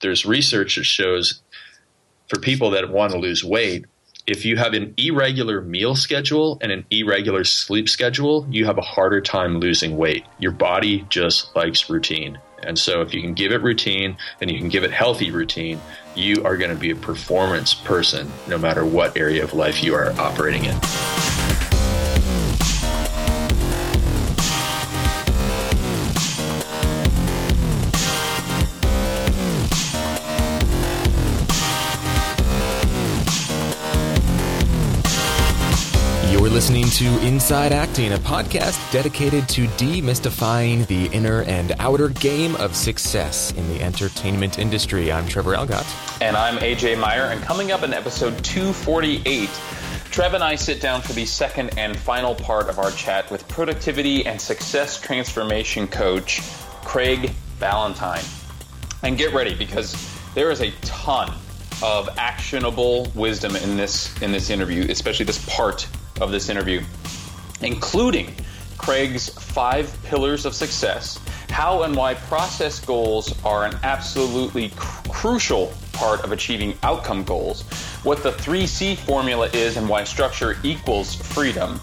there's research that shows for people that want to lose weight, if you have an irregular meal schedule and an irregular sleep schedule, you have a harder time losing weight. Your body just likes routine. And so, if you can give it routine and you can give it healthy routine, you are going to be a performance person no matter what area of life you are operating in. Listening to Inside Acting, a podcast dedicated to demystifying the inner and outer game of success in the entertainment industry. I'm Trevor Algatt. And I'm AJ Meyer. And coming up in episode 248, Trev and I sit down for the second and final part of our chat with productivity and success transformation coach Craig Ballantyne. And get ready because there is a ton of actionable wisdom in this in this interview, especially this part of this interview, including Craig's five pillars of success, how and why process goals are an absolutely cr- crucial part of achieving outcome goals, what the 3C formula is and why structure equals freedom,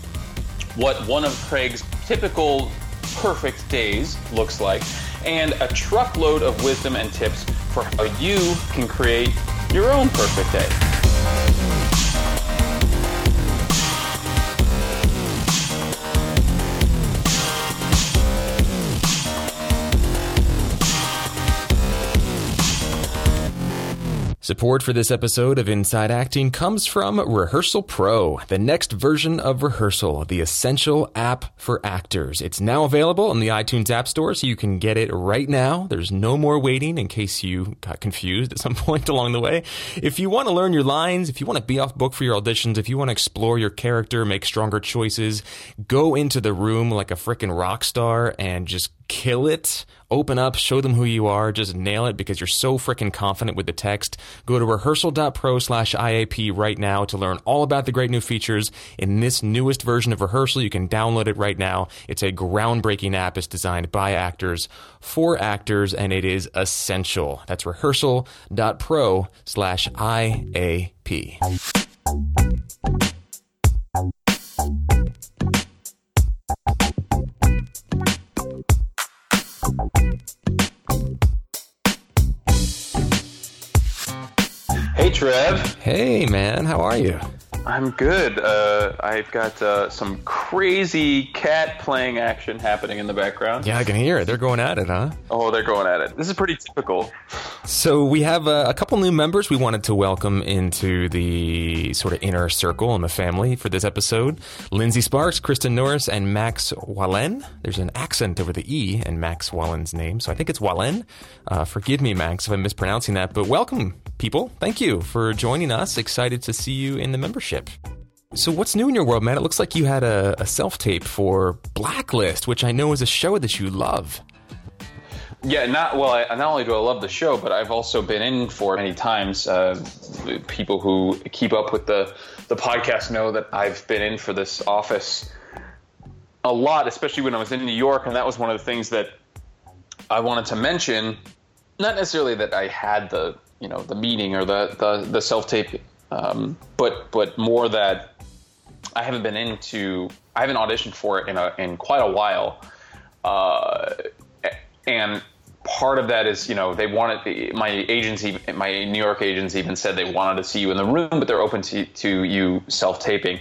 what one of Craig's typical perfect days looks like, and a truckload of wisdom and tips for how you can create your own perfect day. Support for this episode of Inside Acting comes from Rehearsal Pro, the next version of Rehearsal, the essential app for actors. It's now available in the iTunes App Store, so you can get it right now. There's no more waiting in case you got confused at some point along the way. If you want to learn your lines, if you want to be off book for your auditions, if you want to explore your character, make stronger choices, go into the room like a freaking rock star and just kill it, open up, show them who you are, just nail it because you're so freaking confident with the text. Go to rehearsal.pro slash IAP right now to learn all about the great new features in this newest version of Rehearsal. You can download it right now. It's a groundbreaking app. It's designed by actors for actors and it is essential. That's rehearsal.pro slash IAP. Hey, Trev. Hey, man. How are you? I'm good. Uh, I've got uh, some crazy cat playing action happening in the background. Yeah, I can hear it. They're going at it, huh? Oh, they're going at it. This is pretty typical. So we have a, a couple new members we wanted to welcome into the sort of inner circle in the family for this episode. Lindsay Sparks, Kristen Norris, and Max Wallen. There's an accent over the E in Max Wallen's name, so I think it's Wallen. Uh, forgive me, Max, if I'm mispronouncing that, but welcome, people. Thank you for joining us. Excited to see you in the membership. So, what's new in your world, man? It looks like you had a, a self tape for Blacklist, which I know is a show that you love. Yeah, not well. I, not only do I love the show, but I've also been in for many times. Uh, people who keep up with the the podcast know that I've been in for this office a lot, especially when I was in New York, and that was one of the things that I wanted to mention. Not necessarily that I had the you know the meeting or the the, the self tape um, but but more that I haven't been into I haven't auditioned for it in a in quite a while, uh, and part of that is you know they wanted my agency my New York agency even said they wanted to see you in the room, but they're open to to you self taping,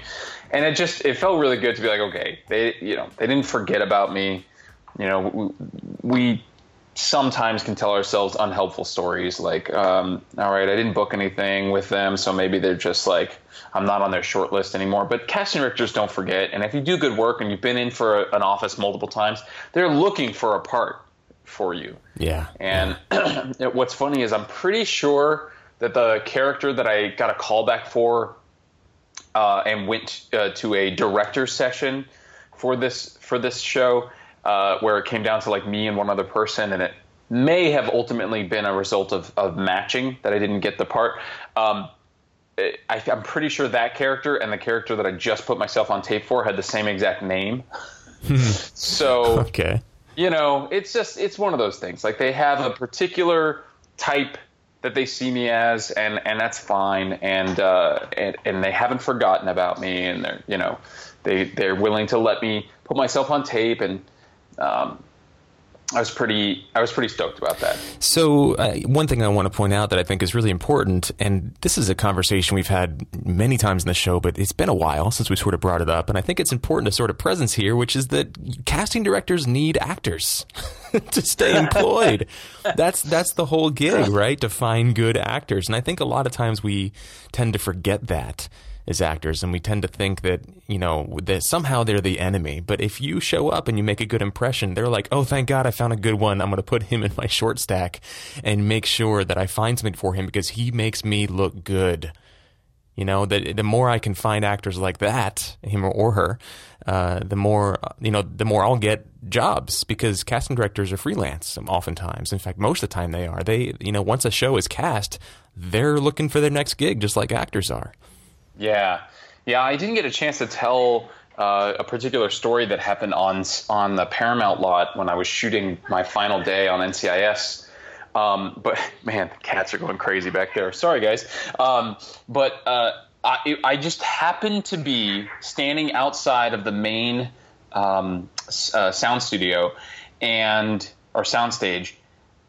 and it just it felt really good to be like okay they you know they didn't forget about me, you know we, we sometimes can tell ourselves unhelpful stories like um, all right i didn't book anything with them so maybe they're just like i'm not on their short list anymore. But casting directors don't forget and if you do good work and you've been in for a, an office multiple times they're looking for a part for you. Yeah. And yeah. what's funny is i'm pretty sure that the character that i got a callback for uh, and went uh, to a director session for this for this show uh, where it came down to like me and one other person, and it may have ultimately been a result of, of matching that I didn't get the part. Um, I, am pretty sure that character and the character that I just put myself on tape for had the same exact name. so okay, you know, it's just it's one of those things. Like they have a particular type that they see me as, and and that's fine. And uh, and and they haven't forgotten about me, and they're you know they they're willing to let me put myself on tape and. Um, I was pretty I was pretty stoked about that. So uh, one thing I want to point out that I think is really important, and this is a conversation we've had many times in the show, but it's been a while since we sort of brought it up, and I think it's important to sort of presence here, which is that casting directors need actors to stay employed. that's that's the whole gig, right? To find good actors, and I think a lot of times we tend to forget that as actors, and we tend to think that you know that somehow they're the enemy. But if you show up and you make a good impression, they're like, "Oh, thank God, I found a good one. I'm going to put him in my short stack and make sure that I find something for him because he makes me look good." You know, that the more I can find actors like that, him or her, uh, the more you know, the more I'll get jobs because casting directors are freelance. Oftentimes, in fact, most of the time they are. They, you know, once a show is cast, they're looking for their next gig, just like actors are. Yeah, yeah. I didn't get a chance to tell uh, a particular story that happened on on the Paramount lot when I was shooting my final day on NCIS. Um, but man, the cats are going crazy back there. Sorry, guys. Um, but uh, I, I, just happened to be standing outside of the main um, uh, sound studio and or soundstage,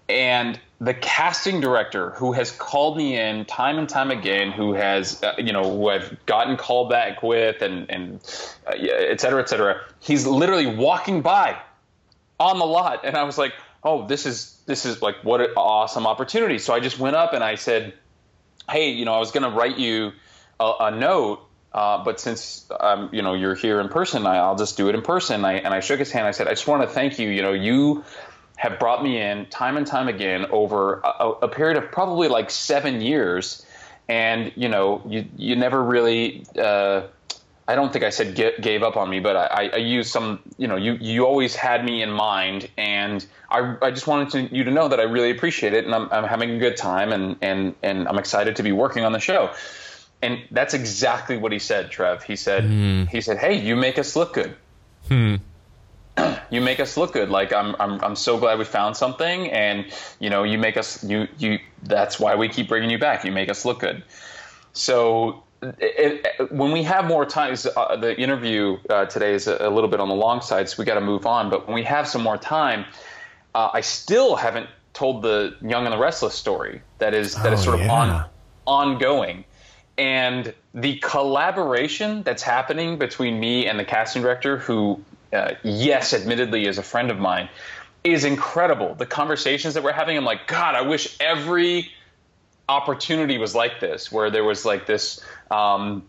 and the casting director who has called me in time and time again, who has, uh, you know, who I've gotten called back with and, and uh, et cetera, et cetera, he's literally walking by on the lot. And I was like, oh, this is, this is like, what an awesome opportunity. So I just went up and I said, hey, you know, I was going to write you a, a note uh, but since um, you know you're here in person, I, will just do it in person. I, and I shook his hand. I said, I just want to thank you. You know, you have brought me in time and time again over a, a period of probably like seven years, and you know, you you never really. Uh, I don't think I said get, gave up on me, but I, I used some. You know, you you always had me in mind, and I, I just wanted to, you to know that I really appreciate it, and I'm, I'm having a good time, and and and I'm excited to be working on the show. And that's exactly what he said, Trev. He said mm. he said, "Hey, you make us look good." Hmm. You make us look good. Like I'm, I'm, I'm so glad we found something, and you know, you make us, you, you. That's why we keep bringing you back. You make us look good. So it, it, when we have more time, uh, the interview uh, today is a, a, little bit on the long side, so we got to move on. But when we have some more time, uh, I still haven't told the Young and the Restless story that is that oh, is sort of on ongoing, and the collaboration that's happening between me and the casting director, who uh, yes, admittedly, is a friend of mine, is incredible. The conversations that we're having, I'm like, God, I wish every opportunity was like this, where there was like this um,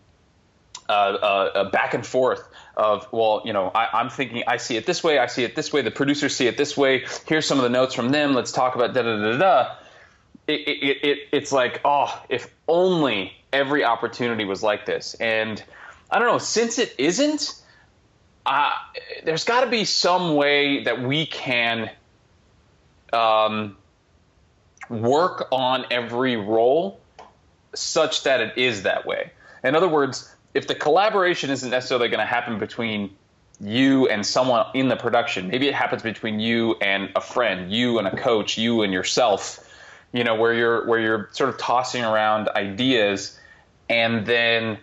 uh, uh, back and forth of, well, you know, I, am thinking, I see it this way, I see it this way, the producers see it this way. Here's some of the notes from them. Let's talk about da da da da. It, it, it, it's like, oh, if only every opportunity was like this. And I don't know, since it isn't, uh, there's got to be some way that we can um, work on every role such that it is that way. In other words, if the collaboration isn't necessarily going to happen between you and someone in the production, maybe it happens between you and a friend, you and a coach, you and yourself. You know, where you're where you're sort of tossing around ideas, and then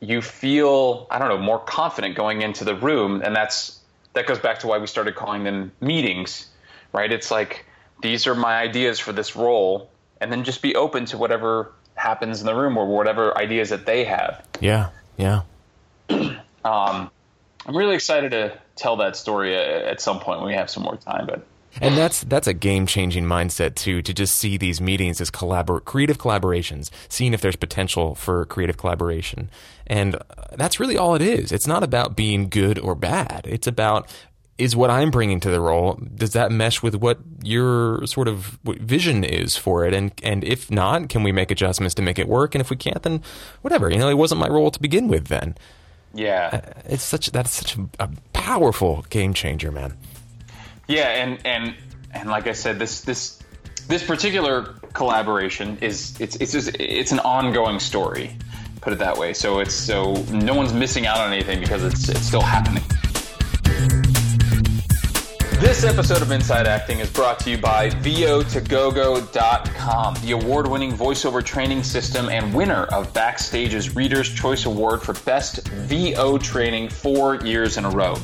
you feel I don't know more confident going into the room, and that's that goes back to why we started calling them meetings, right? It's like these are my ideas for this role, and then just be open to whatever happens in the room or whatever ideas that they have. Yeah, yeah. um, I'm really excited to tell that story at some point when we have some more time, but and that's that's a game changing mindset too. To just see these meetings as collabor- creative collaborations, seeing if there's potential for creative collaboration, and that's really all it is. It's not about being good or bad. It's about is what I'm bringing to the role does that mesh with what your sort of vision is for it and and if not can we make adjustments to make it work and if we can't then whatever you know it wasn't my role to begin with then yeah uh, it's such that's such a, a powerful game changer man yeah, and and and like I said, this this this particular collaboration is it's it's just it's an ongoing story. Put it that way. So it's so no one's missing out on anything because it's it's still happening. This episode of Inside Acting is brought to you by VO2GoGo.com, the award winning voiceover training system and winner of Backstage's Reader's Choice Award for Best VO Training four years in a row.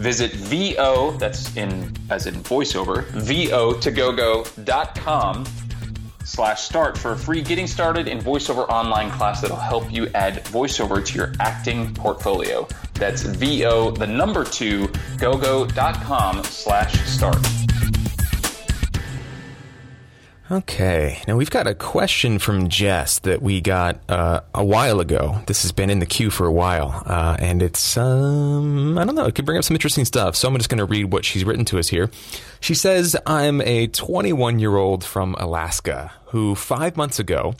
Visit VO, that's in as in voiceover, VO2GoGo.com slash start for a free getting started in voiceover online class that'll help you add voiceover to your acting portfolio. That's VO, the number two, gogo.com slash start. Okay, now we've got a question from Jess that we got uh, a while ago. This has been in the queue for a while, uh, and it's um, I don't know. It could bring up some interesting stuff. So I'm just going to read what she's written to us here. She says, "I'm a 21 year old from Alaska who five months ago."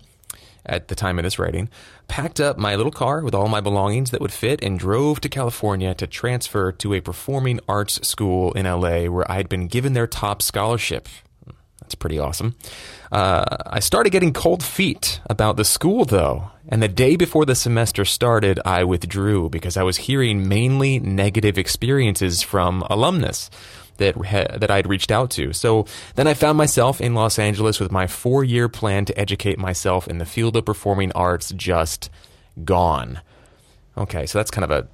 At the time of this writing, packed up my little car with all my belongings that would fit and drove to California to transfer to a performing arts school in LA where I had been given their top scholarship. That's pretty awesome. Uh, I started getting cold feet about the school, though. And the day before the semester started, I withdrew because I was hearing mainly negative experiences from alumnus that that I'd reached out to. So then I found myself in Los Angeles with my four year plan to educate myself in the field of performing arts just gone. Okay, so that's kind of a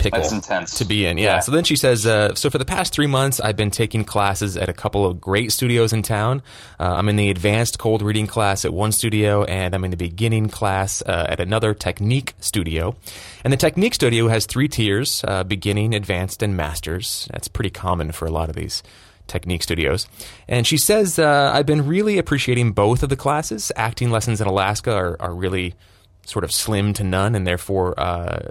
pickle That's intense. to be in. Yeah. Yeah. So then she says, uh, so for the past three months, I've been taking classes at a couple of great studios in town. Uh, I'm in the advanced cold reading class at one studio, and I'm in the beginning class uh, at another technique studio. And the technique studio has three tiers: uh, beginning, advanced, and masters. That's pretty common for a lot of these technique studios. And she says, uh, I've been really appreciating both of the classes. Acting lessons in Alaska are, are really sort of slim to none, and therefore uh,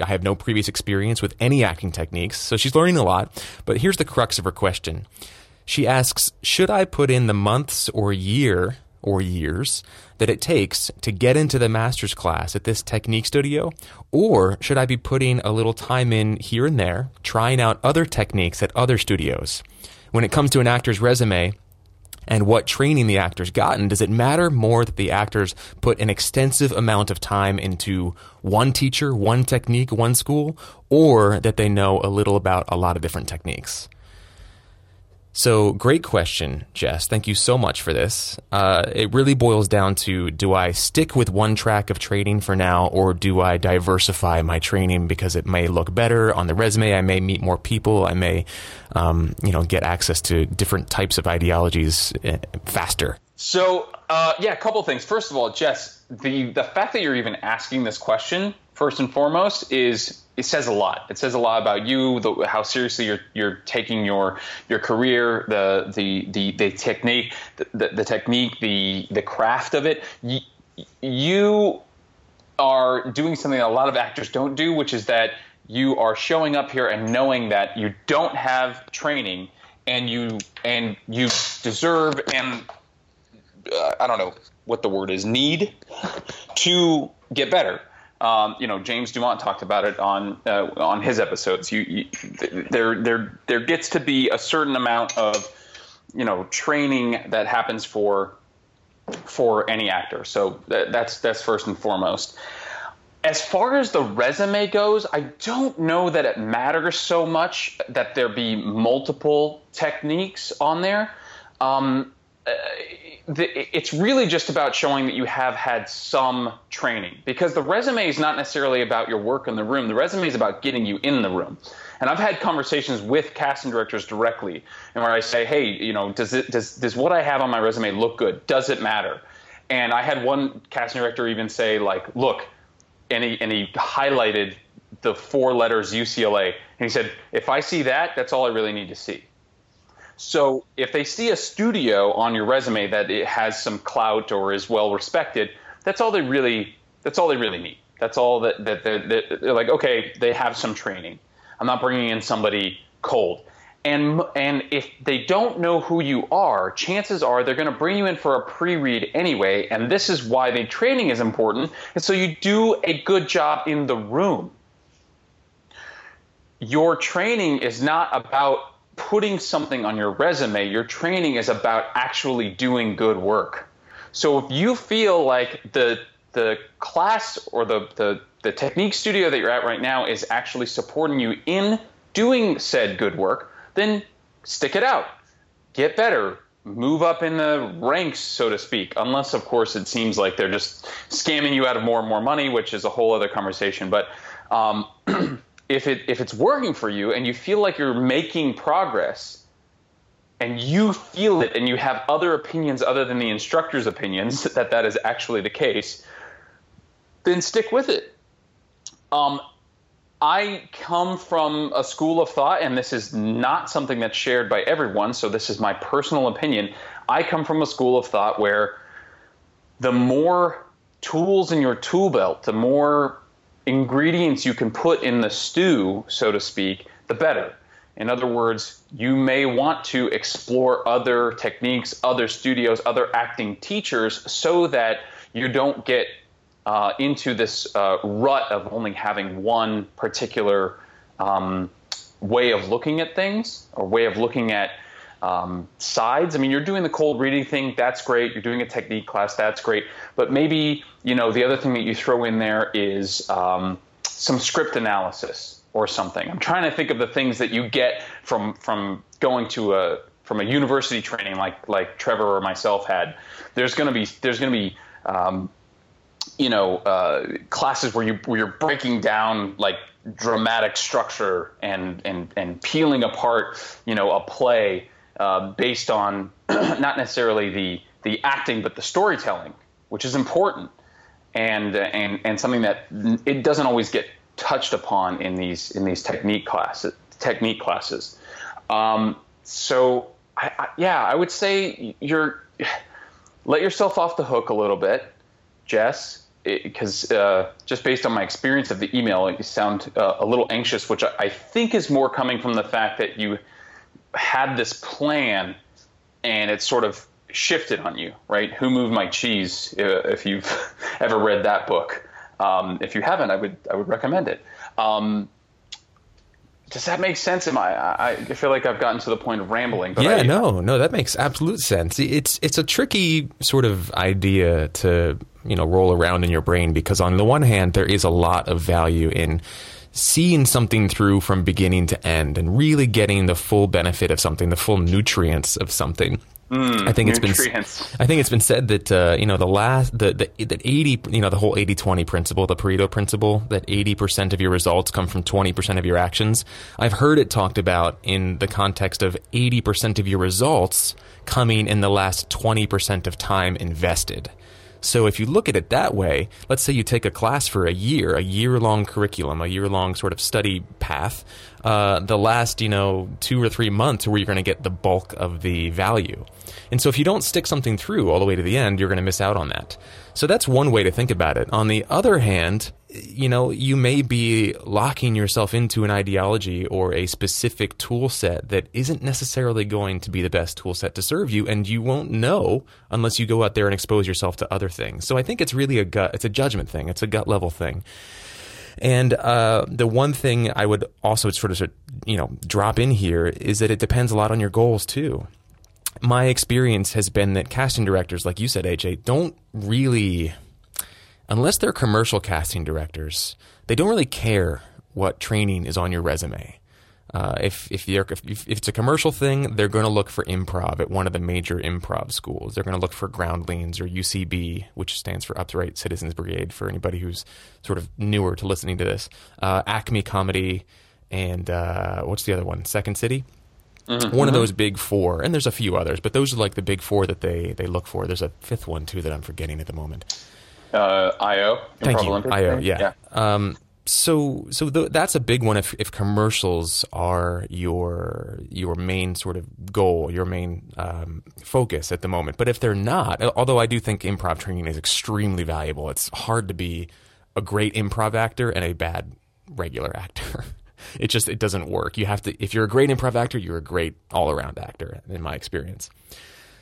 I have no previous experience with any acting techniques. So she's learning a lot. But here's the crux of her question. She asks, Should I put in the months or year or years that it takes to get into the master's class at this technique studio? Or should I be putting a little time in here and there, trying out other techniques at other studios? When it comes to an actor's resume, and what training the actor's gotten, does it matter more that the actors put an extensive amount of time into one teacher, one technique, one school, or that they know a little about a lot of different techniques? So, great question, Jess. Thank you so much for this. Uh, it really boils down to do I stick with one track of training for now, or do I diversify my training because it may look better on the resume? I may meet more people. I may, um, you know, get access to different types of ideologies uh, faster. So, uh, yeah, a couple things. First of all, Jess, the the fact that you're even asking this question, first and foremost, is it says a lot. It says a lot about you, the, how seriously you're you're taking your your career, the the the, the technique, the, the, technique, the the craft of it. You, you are doing something that a lot of actors don't do, which is that you are showing up here and knowing that you don't have training and you and you deserve and uh, I don't know what the word is need to get better. Um, you know, James Dumont talked about it on uh, on his episodes. You, you there there there gets to be a certain amount of you know training that happens for for any actor. So that, that's that's first and foremost. As far as the resume goes, I don't know that it matters so much that there be multiple techniques on there. Um, uh, the, it's really just about showing that you have had some training because the resume is not necessarily about your work in the room. The resume is about getting you in the room. And I've had conversations with casting directors directly, and where I say, "Hey, you know, does it does does what I have on my resume look good? Does it matter?" And I had one casting director even say, "Like, look," and he and he highlighted the four letters UCLA, and he said, "If I see that, that's all I really need to see." So if they see a studio on your resume that it has some clout or is well respected, that's all they really that's all they really need. That's all that that they're, they're like. Okay, they have some training. I'm not bringing in somebody cold. And and if they don't know who you are, chances are they're going to bring you in for a pre-read anyway. And this is why the training is important. And so you do a good job in the room. Your training is not about putting something on your resume, your training is about actually doing good work. So if you feel like the the class or the, the, the technique studio that you're at right now is actually supporting you in doing said good work, then stick it out, get better, move up in the ranks, so to speak. Unless, of course, it seems like they're just scamming you out of more and more money, which is a whole other conversation. But um, if it if it's working for you and you feel like you're making progress, and you feel it, and you have other opinions other than the instructor's opinions that that is actually the case, then stick with it. Um, I come from a school of thought, and this is not something that's shared by everyone, so this is my personal opinion. I come from a school of thought where the more tools in your tool belt, the more ingredients you can put in the stew, so to speak, the better. In other words, you may want to explore other techniques, other studios, other acting teachers so that you don't get uh, into this uh, rut of only having one particular um, way of looking at things or way of looking at um, sides. I mean, you're doing the cold reading thing, that's great. You're doing a technique class, that's great. But maybe, you know, the other thing that you throw in there is um, some script analysis or something. I'm trying to think of the things that you get from from going to a from a university training like like Trevor or myself had. There's going to be there's going to be um, you know uh, classes where you where you're breaking down like dramatic structure and and and peeling apart you know a play uh, based on not necessarily the the acting but the storytelling which is important and and and something that it doesn't always get touched upon in these in these technique classes technique classes. Um, so I, I, yeah I would say you're let yourself off the hook a little bit Jess because uh, just based on my experience of the email, you sound uh, a little anxious, which I, I, think is more coming from the fact that you had this plan and it sort of shifted on you, right? Who moved my cheese? Uh, if you've ever read that book, um, if you haven't, I would I would recommend it. Um, does that make sense? Am I? I feel like I've gotten to the point of rambling. But yeah, I, no, no, that makes absolute sense. It's it's a tricky sort of idea to you know roll around in your brain because on the one hand there is a lot of value in seeing something through from beginning to end and really getting the full benefit of something, the full nutrients of something. Mm, I think it's nutrients. been I think it's been said that uh, you know the last the, the that 80 you know the whole 80-20 principle the Pareto principle that 80% of your results come from 20% of your actions I've heard it talked about in the context of 80% of your results coming in the last 20% of time invested so if you look at it that way, let's say you take a class for a year, a year long curriculum, a year long sort of study path, uh, the last, you know, two or three months where you're going to get the bulk of the value. And so if you don't stick something through all the way to the end, you're going to miss out on that. So that's one way to think about it. On the other hand, you know, you may be locking yourself into an ideology or a specific tool set that isn't necessarily going to be the best tool set to serve you, and you won't know unless you go out there and expose yourself to other things. So I think it's really a gut, it's a judgment thing, it's a gut level thing. And uh, the one thing I would also sort of, you know, drop in here is that it depends a lot on your goals too. My experience has been that casting directors, like you said, AJ, don't really unless they're commercial casting directors, they don't really care what training is on your resume. Uh, if if, if, if it's a commercial thing, they're going to look for improv at one of the major improv schools. They're going to look for Groundlings or UCB, which stands for Upright Citizens Brigade. For anybody who's sort of newer to listening to this, uh, Acme Comedy, and uh, what's the other one? Second City. Mm-hmm. One of those big four, and there's a few others, but those are like the big four that they they look for. There's a fifth one too that I'm forgetting at the moment uh, IO. Thank you, IO. Yeah. yeah. Um, so so th- that's a big one if, if commercials are your your main sort of goal your main um, focus at the moment. But if they're not although i do think improv training is extremely valuable it's hard to be a great improv actor and a bad regular actor. It just it doesn't work. You have to if you're a great improv actor you're a great all-around actor in my experience.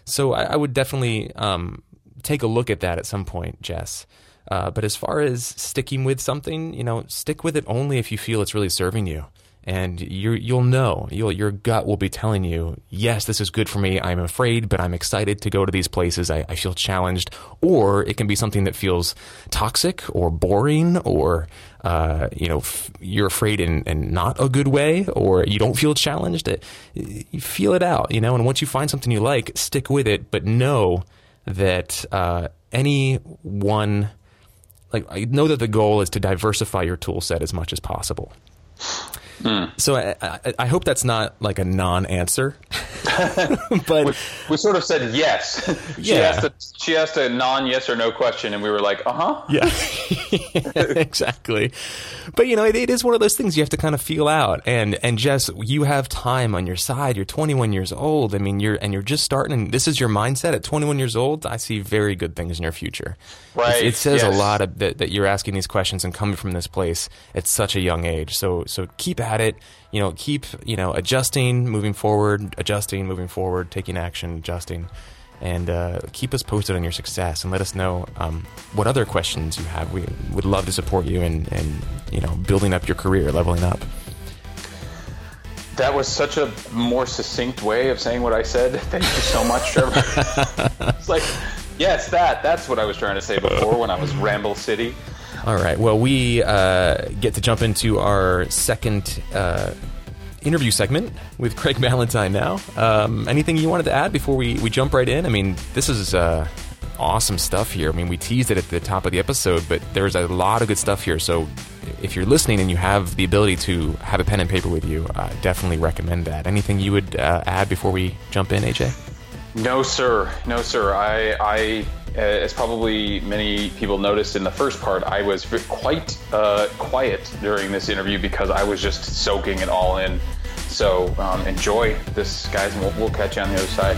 So I, I would definitely um, take a look at that at some point, Jess. Uh, but as far as sticking with something, you know, stick with it only if you feel it's really serving you. and you you'll know you'll, your gut will be telling you yes this is good for me. I'm afraid but i'm excited to go to these places. I, I feel challenged. Or it can be something that feels toxic or boring or uh, you know f- you're afraid in, in not a good way or you don't feel challenged. It, you feel it out you know? And once you find something you like stick with it but know that uh, any one like I know that the goal is to diversify your tool set as much as possible Mm. So I, I, I, hope that's not like a non-answer. but we, we, sort of said yes. she yeah. asked a, she asked a non-yes or no question, and we were like, uh huh. Yeah, exactly. But you know, it, it is one of those things you have to kind of feel out. And and Jess, you have time on your side. You're 21 years old. I mean, you're and you're just starting. And this is your mindset at 21 years old. I see very good things in your future. Right. It, it says yes. a lot of, that, that you're asking these questions and coming from this place at such a young age. So so keep at it. You know, keep you know adjusting, moving forward, adjusting, moving forward, taking action, adjusting, and uh, keep us posted on your success and let us know um, what other questions you have. We would love to support you in, in you know building up your career, leveling up. That was such a more succinct way of saying what I said. Thank you so much, Trevor. it's like, yes, that. That's what I was trying to say before when I was Ramble City. All right. Well, we uh, get to jump into our second uh, interview segment with Craig Ballantyne now. Um, anything you wanted to add before we, we jump right in? I mean, this is uh, awesome stuff here. I mean, we teased it at the top of the episode, but there's a lot of good stuff here. So if you're listening and you have the ability to have a pen and paper with you, I definitely recommend that. Anything you would uh, add before we jump in, AJ? No, sir. No, sir. I, I uh, as probably many people noticed in the first part, I was quite uh, quiet during this interview because I was just soaking it all in. So um, enjoy this, guys, and we'll, we'll catch you on the other side.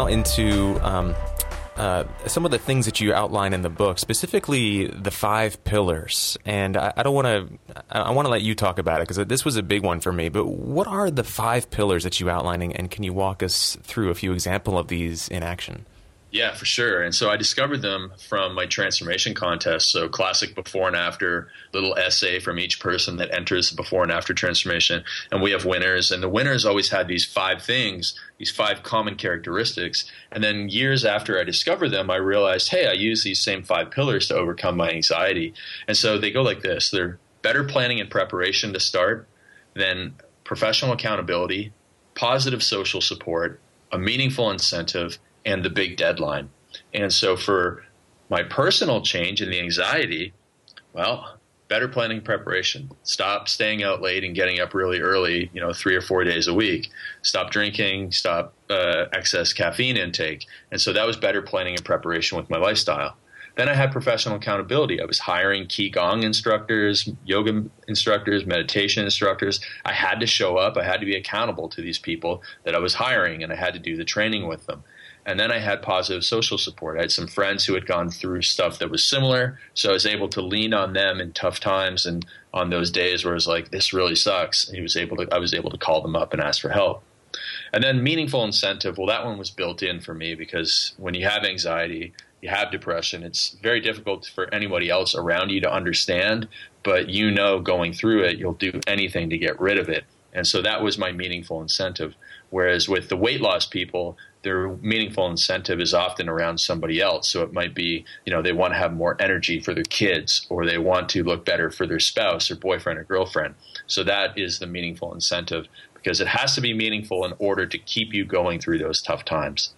Now into um, uh, some of the things that you outline in the book, specifically the five pillars. And I, I don't want to, I want to let you talk about it because this was a big one for me. But what are the five pillars that you outlining, and can you walk us through a few example of these in action? Yeah, for sure. And so I discovered them from my transformation contest. So classic before and after, little essay from each person that enters the before and after transformation. And we have winners. And the winners always had these five things, these five common characteristics. And then years after I discovered them, I realized, hey, I use these same five pillars to overcome my anxiety. And so they go like this they're better planning and preparation to start, then professional accountability, positive social support, a meaningful incentive, and the big deadline. And so for my personal change and the anxiety, well, better planning preparation. Stop staying out late and getting up really early, you know, three or four days a week. Stop drinking, stop uh, excess caffeine intake. And so that was better planning and preparation with my lifestyle. Then I had professional accountability. I was hiring Qigong instructors, yoga instructors, meditation instructors. I had to show up. I had to be accountable to these people that I was hiring, and I had to do the training with them. And then I had positive social support. I had some friends who had gone through stuff that was similar, so I was able to lean on them in tough times and on those days where it was like, "This really sucks." He was able to, I was able to call them up and ask for help. And then meaningful incentive. Well, that one was built in for me because when you have anxiety, you have depression, it's very difficult for anybody else around you to understand. But you know, going through it, you'll do anything to get rid of it. And so that was my meaningful incentive. Whereas with the weight loss people, their meaningful incentive is often around somebody else. So it might be, you know, they want to have more energy for their kids or they want to look better for their spouse or boyfriend or girlfriend. So that is the meaningful incentive because it has to be meaningful in order to keep you going through those tough times.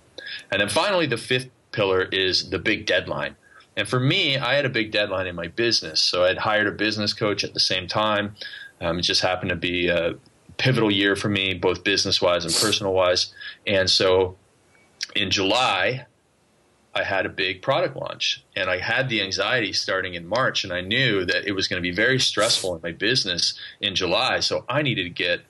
And then finally, the fifth pillar is the big deadline. And for me, I had a big deadline in my business. So I'd hired a business coach at the same time. Um, it just happened to be a pivotal year for me, both business wise and personal wise. And so in July, I had a big product launch and I had the anxiety starting in March and I knew that it was going to be very stressful in my business in July. So I needed to get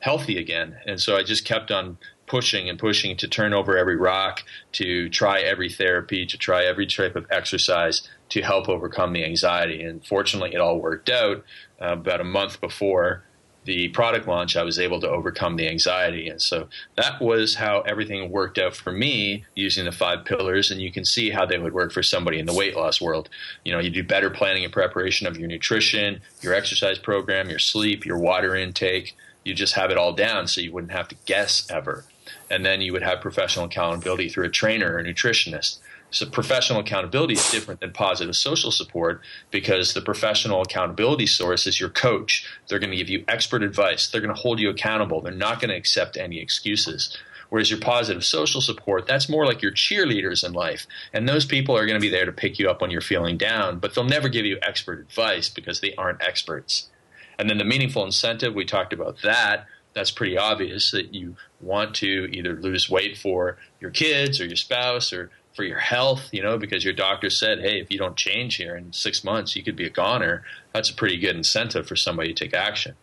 healthy again. And so I just kept on pushing and pushing to turn over every rock, to try every therapy, to try every type of exercise to help overcome the anxiety. And fortunately, it all worked out. Uh, about a month before the product launch, I was able to overcome the anxiety. And so that was how everything worked out for me using the five pillars. And you can see how they would work for somebody in the weight loss world. You know, you do better planning and preparation of your nutrition, your exercise program, your sleep, your water intake. You just have it all down so you wouldn't have to guess ever. And then you would have professional accountability through a trainer or a nutritionist. So professional accountability is different than positive social support because the professional accountability source is your coach. They're going to give you expert advice. They're going to hold you accountable. They're not going to accept any excuses. Whereas your positive social support, that's more like your cheerleaders in life. And those people are going to be there to pick you up when you're feeling down, but they'll never give you expert advice because they aren't experts. And then the meaningful incentive, we talked about that. That's pretty obvious that you want to either lose weight for your kids or your spouse or for your health, you know, because your doctor said, hey, if you don't change here in six months, you could be a goner. That's a pretty good incentive for somebody to take action.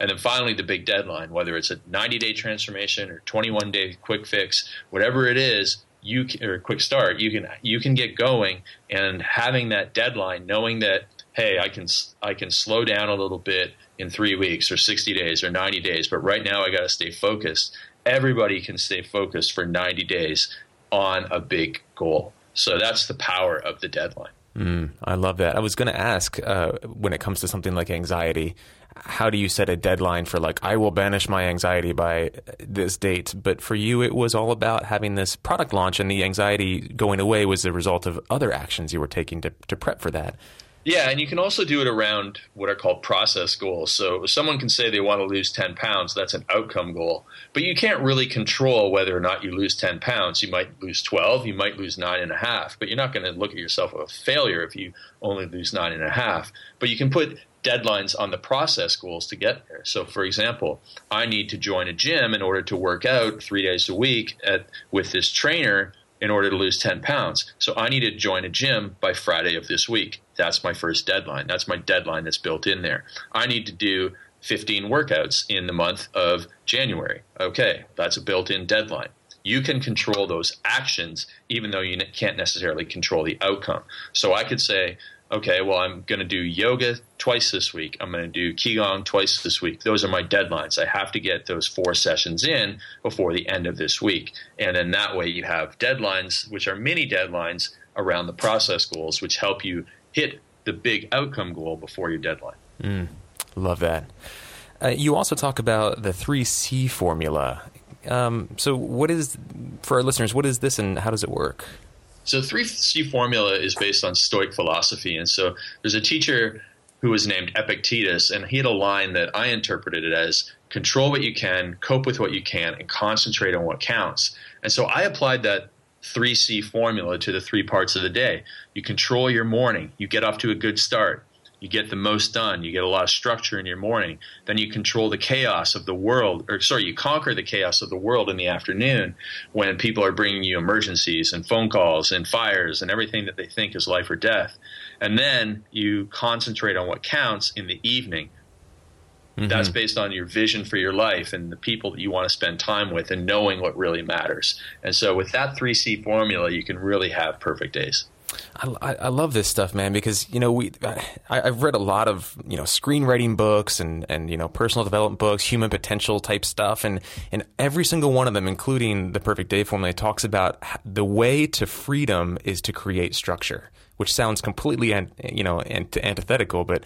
And then finally, the big deadline, whether it's a 90 day transformation or 21 day quick fix, whatever it is, you can, or quick start, you can you can get going and having that deadline, knowing that hey, I can I can slow down a little bit in three weeks or 60 days or 90 days, but right now I got to stay focused. Everybody can stay focused for 90 days on a big goal. So that's the power of the deadline. Mm, I love that. I was going to ask uh, when it comes to something like anxiety, how do you set a deadline for like I will banish my anxiety by this date? But for you, it was all about having this product launch, and the anxiety going away was the result of other actions you were taking to to prep for that. Yeah, and you can also do it around what are called process goals. So someone can say they want to lose 10 pounds, that's an outcome goal. But you can't really control whether or not you lose 10 pounds. You might lose 12, you might lose nine and a half, but you're not going to look at yourself a failure if you only lose nine and a half. But you can put deadlines on the process goals to get there. So, for example, I need to join a gym in order to work out three days a week at, with this trainer in order to lose 10 pounds. So I need to join a gym by Friday of this week. That's my first deadline. That's my deadline that's built in there. I need to do 15 workouts in the month of January. Okay, that's a built in deadline. You can control those actions even though you can't necessarily control the outcome. So I could say, okay, well, I'm going to do yoga twice this week. I'm going to do Qigong twice this week. Those are my deadlines. I have to get those four sessions in before the end of this week. And then that way you have deadlines, which are mini deadlines around the process goals, which help you hit the big outcome goal before your deadline. Mm, love that. Uh, you also talk about the 3C formula. Um, so, what is, for our listeners, what is this and how does it work? So 3C formula is based on Stoic philosophy. And so there's a teacher who was named Epictetus, and he had a line that I interpreted it as control what you can, cope with what you can, and concentrate on what counts. And so I applied that 3C formula to the three parts of the day. You control your morning, you get off to a good start you get the most done. You get a lot of structure in your morning. Then you control the chaos of the world, or sorry, you conquer the chaos of the world in the afternoon when people are bringing you emergencies and phone calls and fires and everything that they think is life or death. And then you concentrate on what counts in the evening. Mm-hmm. That's based on your vision for your life and the people that you want to spend time with and knowing what really matters. And so, with that 3C formula, you can really have perfect days. I, I, love this stuff, man, because you know we I, have read a lot of you know screenwriting books and and you know personal development books, human potential type stuff, and and every single one of them, including the Perfect Day Formula, talks about the way to freedom is to create structure, which sounds completely you know antithetical, but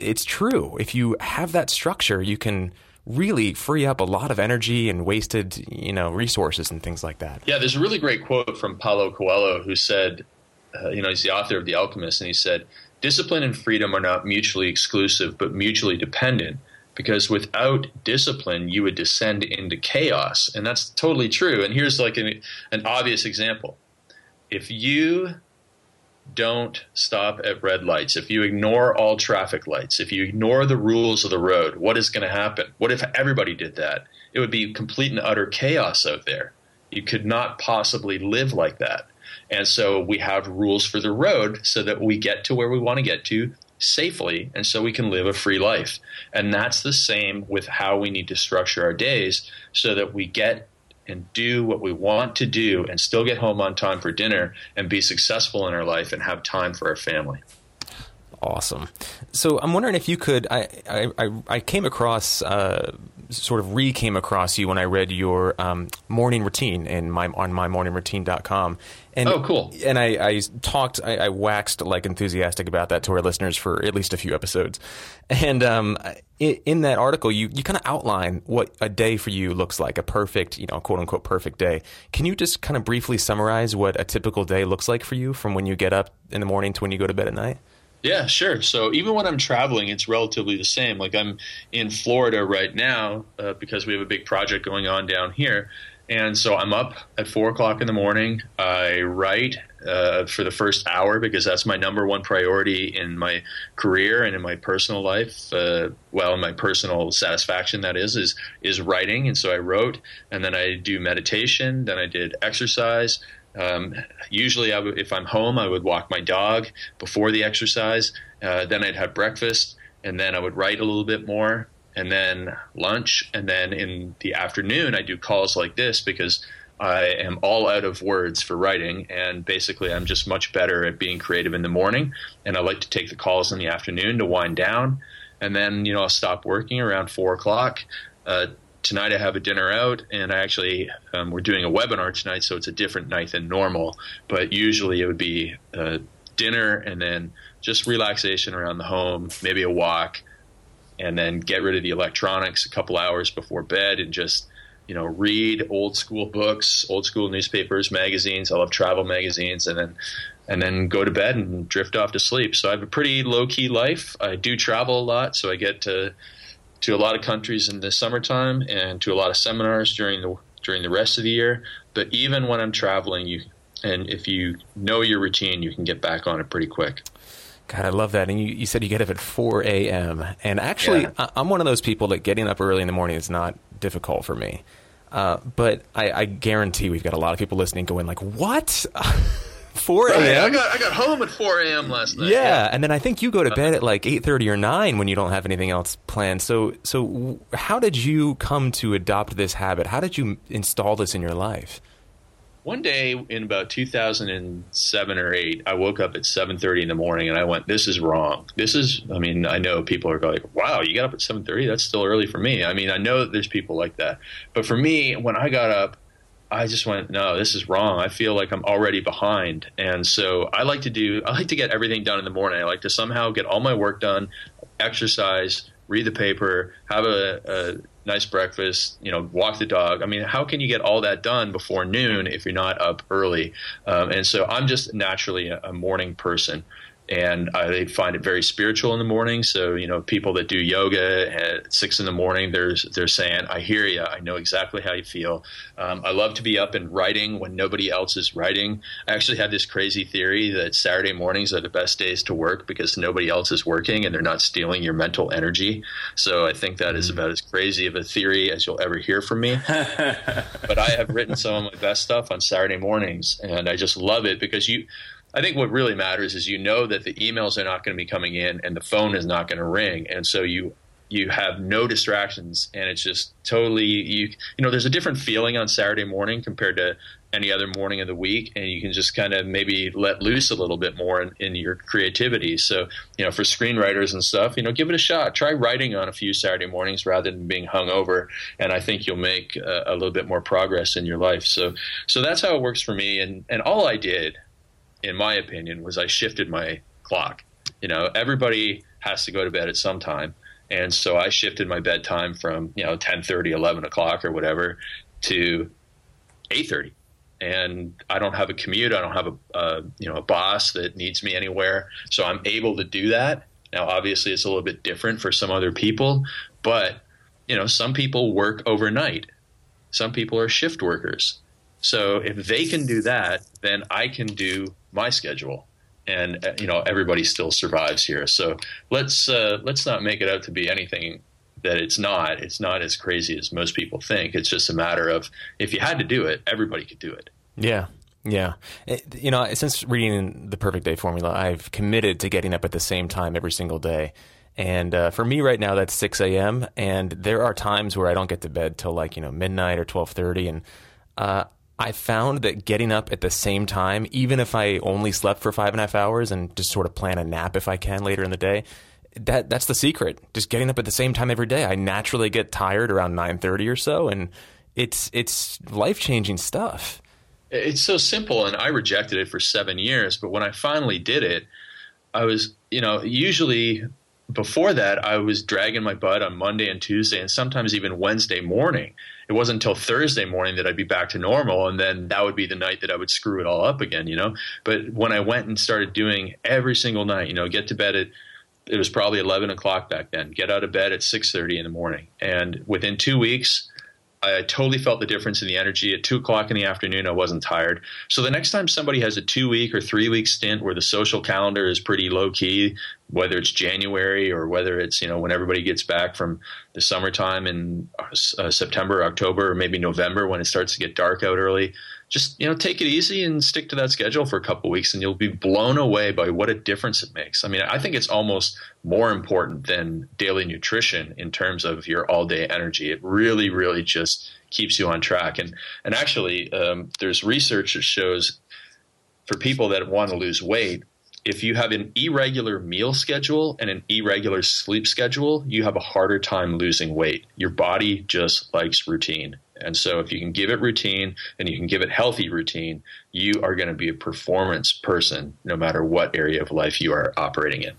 it's true. If you have that structure, you can really free up a lot of energy and wasted, you know, resources and things like that. Yeah, there's a really great quote from Paulo Coelho who said, uh, you know, he's the author of The Alchemist, and he said, discipline and freedom are not mutually exclusive, but mutually dependent. Because without discipline, you would descend into chaos, and that's totally true. And here's like an, an obvious example: if you don't stop at red lights, if you ignore all traffic lights, if you ignore the rules of the road, what is going to happen? What if everybody did that? It would be complete and utter chaos out there. You could not possibly live like that. And so we have rules for the road so that we get to where we want to get to safely and so we can live a free life. And that's the same with how we need to structure our days so that we get and do what we want to do and still get home on time for dinner and be successful in our life and have time for our family. Awesome. So I'm wondering if you could. I I, I came across uh, sort of re came across you when I read your um, morning routine in my on mymorningroutine.com. And, oh, cool! And I, I talked, I, I, waxed like enthusiastic about that to our listeners for at least a few episodes. And um, in, in, that article, you you kind of outline what a day for you looks like, a perfect, you know, quote unquote perfect day. Can you just kind of briefly summarize what a typical day looks like for you from when you get up in the morning to when you go to bed at night? Yeah, sure. So even when I'm traveling, it's relatively the same. Like I'm in Florida right now uh, because we have a big project going on down here. And so I'm up at four o'clock in the morning. I write uh, for the first hour because that's my number one priority in my career and in my personal life. Uh, well, in my personal satisfaction, that is, is is writing. And so I wrote, and then I do meditation. Then I did exercise. Um, usually, if I'm home, I would walk my dog before the exercise. Uh, then I'd have breakfast, and then I would write a little bit more, and then lunch, and then in the afternoon, I do calls like this because I am all out of words for writing, and basically, I'm just much better at being creative in the morning. And I like to take the calls in the afternoon to wind down, and then you know I'll stop working around four o'clock. Uh, tonight I have a dinner out, and I actually um, we're doing a webinar tonight, so it's a different night than normal. But usually it would be uh, dinner and then just relaxation around the home, maybe a walk, and then get rid of the electronics a couple hours before bed, and just you know read old school books, old school newspapers, magazines. I love travel magazines, and then and then go to bed and drift off to sleep. So I have a pretty low key life. I do travel a lot, so I get to to a lot of countries in the summertime and to a lot of seminars during the during the rest of the year. But even when I'm traveling, you and if you know your routine, you can get back on it pretty quick. God, I love that. And you, you said you get up at 4 a.m. And actually, yeah. I'm one of those people that getting up early in the morning is not difficult for me. Uh, but I, I guarantee we've got a lot of people listening going like, what? 4 a.m. Right, I got I got home at 4 a.m. last night. Yeah, yeah, and then I think you go to bed at like 8:30 or 9 when you don't have anything else planned. So so how did you come to adopt this habit? How did you install this in your life? One day in about 2007 or 8, I woke up at 7:30 in the morning and I went, "This is wrong. This is I mean, I know people are like, "Wow, you got up at 7:30? That's still early for me." I mean, I know that there's people like that. But for me, when I got up I just went, no, this is wrong. I feel like I'm already behind. And so I like to do, I like to get everything done in the morning. I like to somehow get all my work done, exercise, read the paper, have a, a nice breakfast, you know, walk the dog. I mean, how can you get all that done before noon if you're not up early? Um, and so I'm just naturally a, a morning person and I find it very spiritual in the morning. So you know, people that do yoga at six in the morning, they're they're saying, "I hear you. I know exactly how you feel." Um, I love to be up and writing when nobody else is writing. I actually have this crazy theory that Saturday mornings are the best days to work because nobody else is working and they're not stealing your mental energy. So I think that is mm. about as crazy of a theory as you'll ever hear from me. but I have written some of my best stuff on Saturday mornings, and I just love it because you I think what really matters is you know that the emails are not going to be coming in and the phone is not going to ring, and so you you have no distractions, and it's just totally you you know there's a different feeling on Saturday morning compared to any other morning of the week, and you can just kind of maybe let loose a little bit more in, in your creativity. So you know for screenwriters and stuff, you know give it a shot. Try writing on a few Saturday mornings rather than being hung over, and I think you'll make a, a little bit more progress in your life. So so that's how it works for me, and and all I did in my opinion, was I shifted my clock. You know, everybody has to go to bed at some time. And so I shifted my bedtime from, you know, 10 30, 11 o'clock or whatever to 8 30. And I don't have a commute. I don't have a, you know, a boss that needs me anywhere. So I'm able to do that. Now, obviously, it's a little bit different for some other people, but, you know, some people work overnight. Some people are shift workers. So if they can do that, then I can do my schedule and uh, you know everybody still survives here so let's uh, let's not make it out to be anything that it's not it's not as crazy as most people think it's just a matter of if you had to do it everybody could do it yeah Yeah. You know, since reading the Perfect Day Formula, I've committed to getting up at the same time every single day. And uh, for me right now, that's 6 a.m. And there are times where I don't get to bed till like, you know, midnight or 1230. And uh, I found that getting up at the same time, even if I only slept for five and a half hours and just sort of plan a nap if I can later in the day, that that's the secret. Just getting up at the same time every day. I naturally get tired around 9:30 or so and it's it's life-changing stuff. It's so simple and I rejected it for 7 years, but when I finally did it, I was, you know, usually before that, I was dragging my butt on Monday and Tuesday and sometimes even Wednesday morning. It wasn't until Thursday morning that I'd be back to normal. And then that would be the night that I would screw it all up again, you know? But when I went and started doing every single night, you know, get to bed at, it was probably 11 o'clock back then, get out of bed at 6.30 in the morning. And within two weeks, I totally felt the difference in the energy. At two o'clock in the afternoon, I wasn't tired. So the next time somebody has a two week or three week stint where the social calendar is pretty low key, whether it's January or whether it's you know when everybody gets back from the summertime in uh, September, October, or maybe November when it starts to get dark out early, just you know take it easy and stick to that schedule for a couple weeks and you'll be blown away by what a difference it makes i mean i think it's almost more important than daily nutrition in terms of your all day energy it really really just keeps you on track and and actually um, there's research that shows for people that want to lose weight if you have an irregular meal schedule and an irregular sleep schedule, you have a harder time losing weight. Your body just likes routine. And so if you can give it routine and you can give it healthy routine, you are going to be a performance person no matter what area of life you are operating in.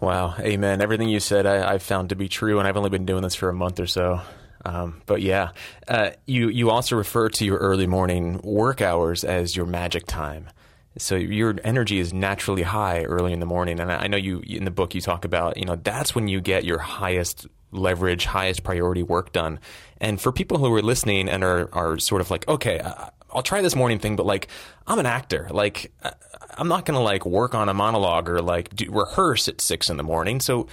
Wow. Amen. Everything you said, I, have found to be true, and I've only been doing this for a month or so. Um, but yeah, uh, you, you also refer to your early morning work hours as your magic time. So your energy is naturally high early in the morning, and I know you in the book you talk about you know that's when you get your highest leverage, highest priority work done. And for people who are listening and are are sort of like, okay, I'll try this morning thing, but like I'm an actor, like I'm not going to like work on a monologue or like do, rehearse at six in the morning. So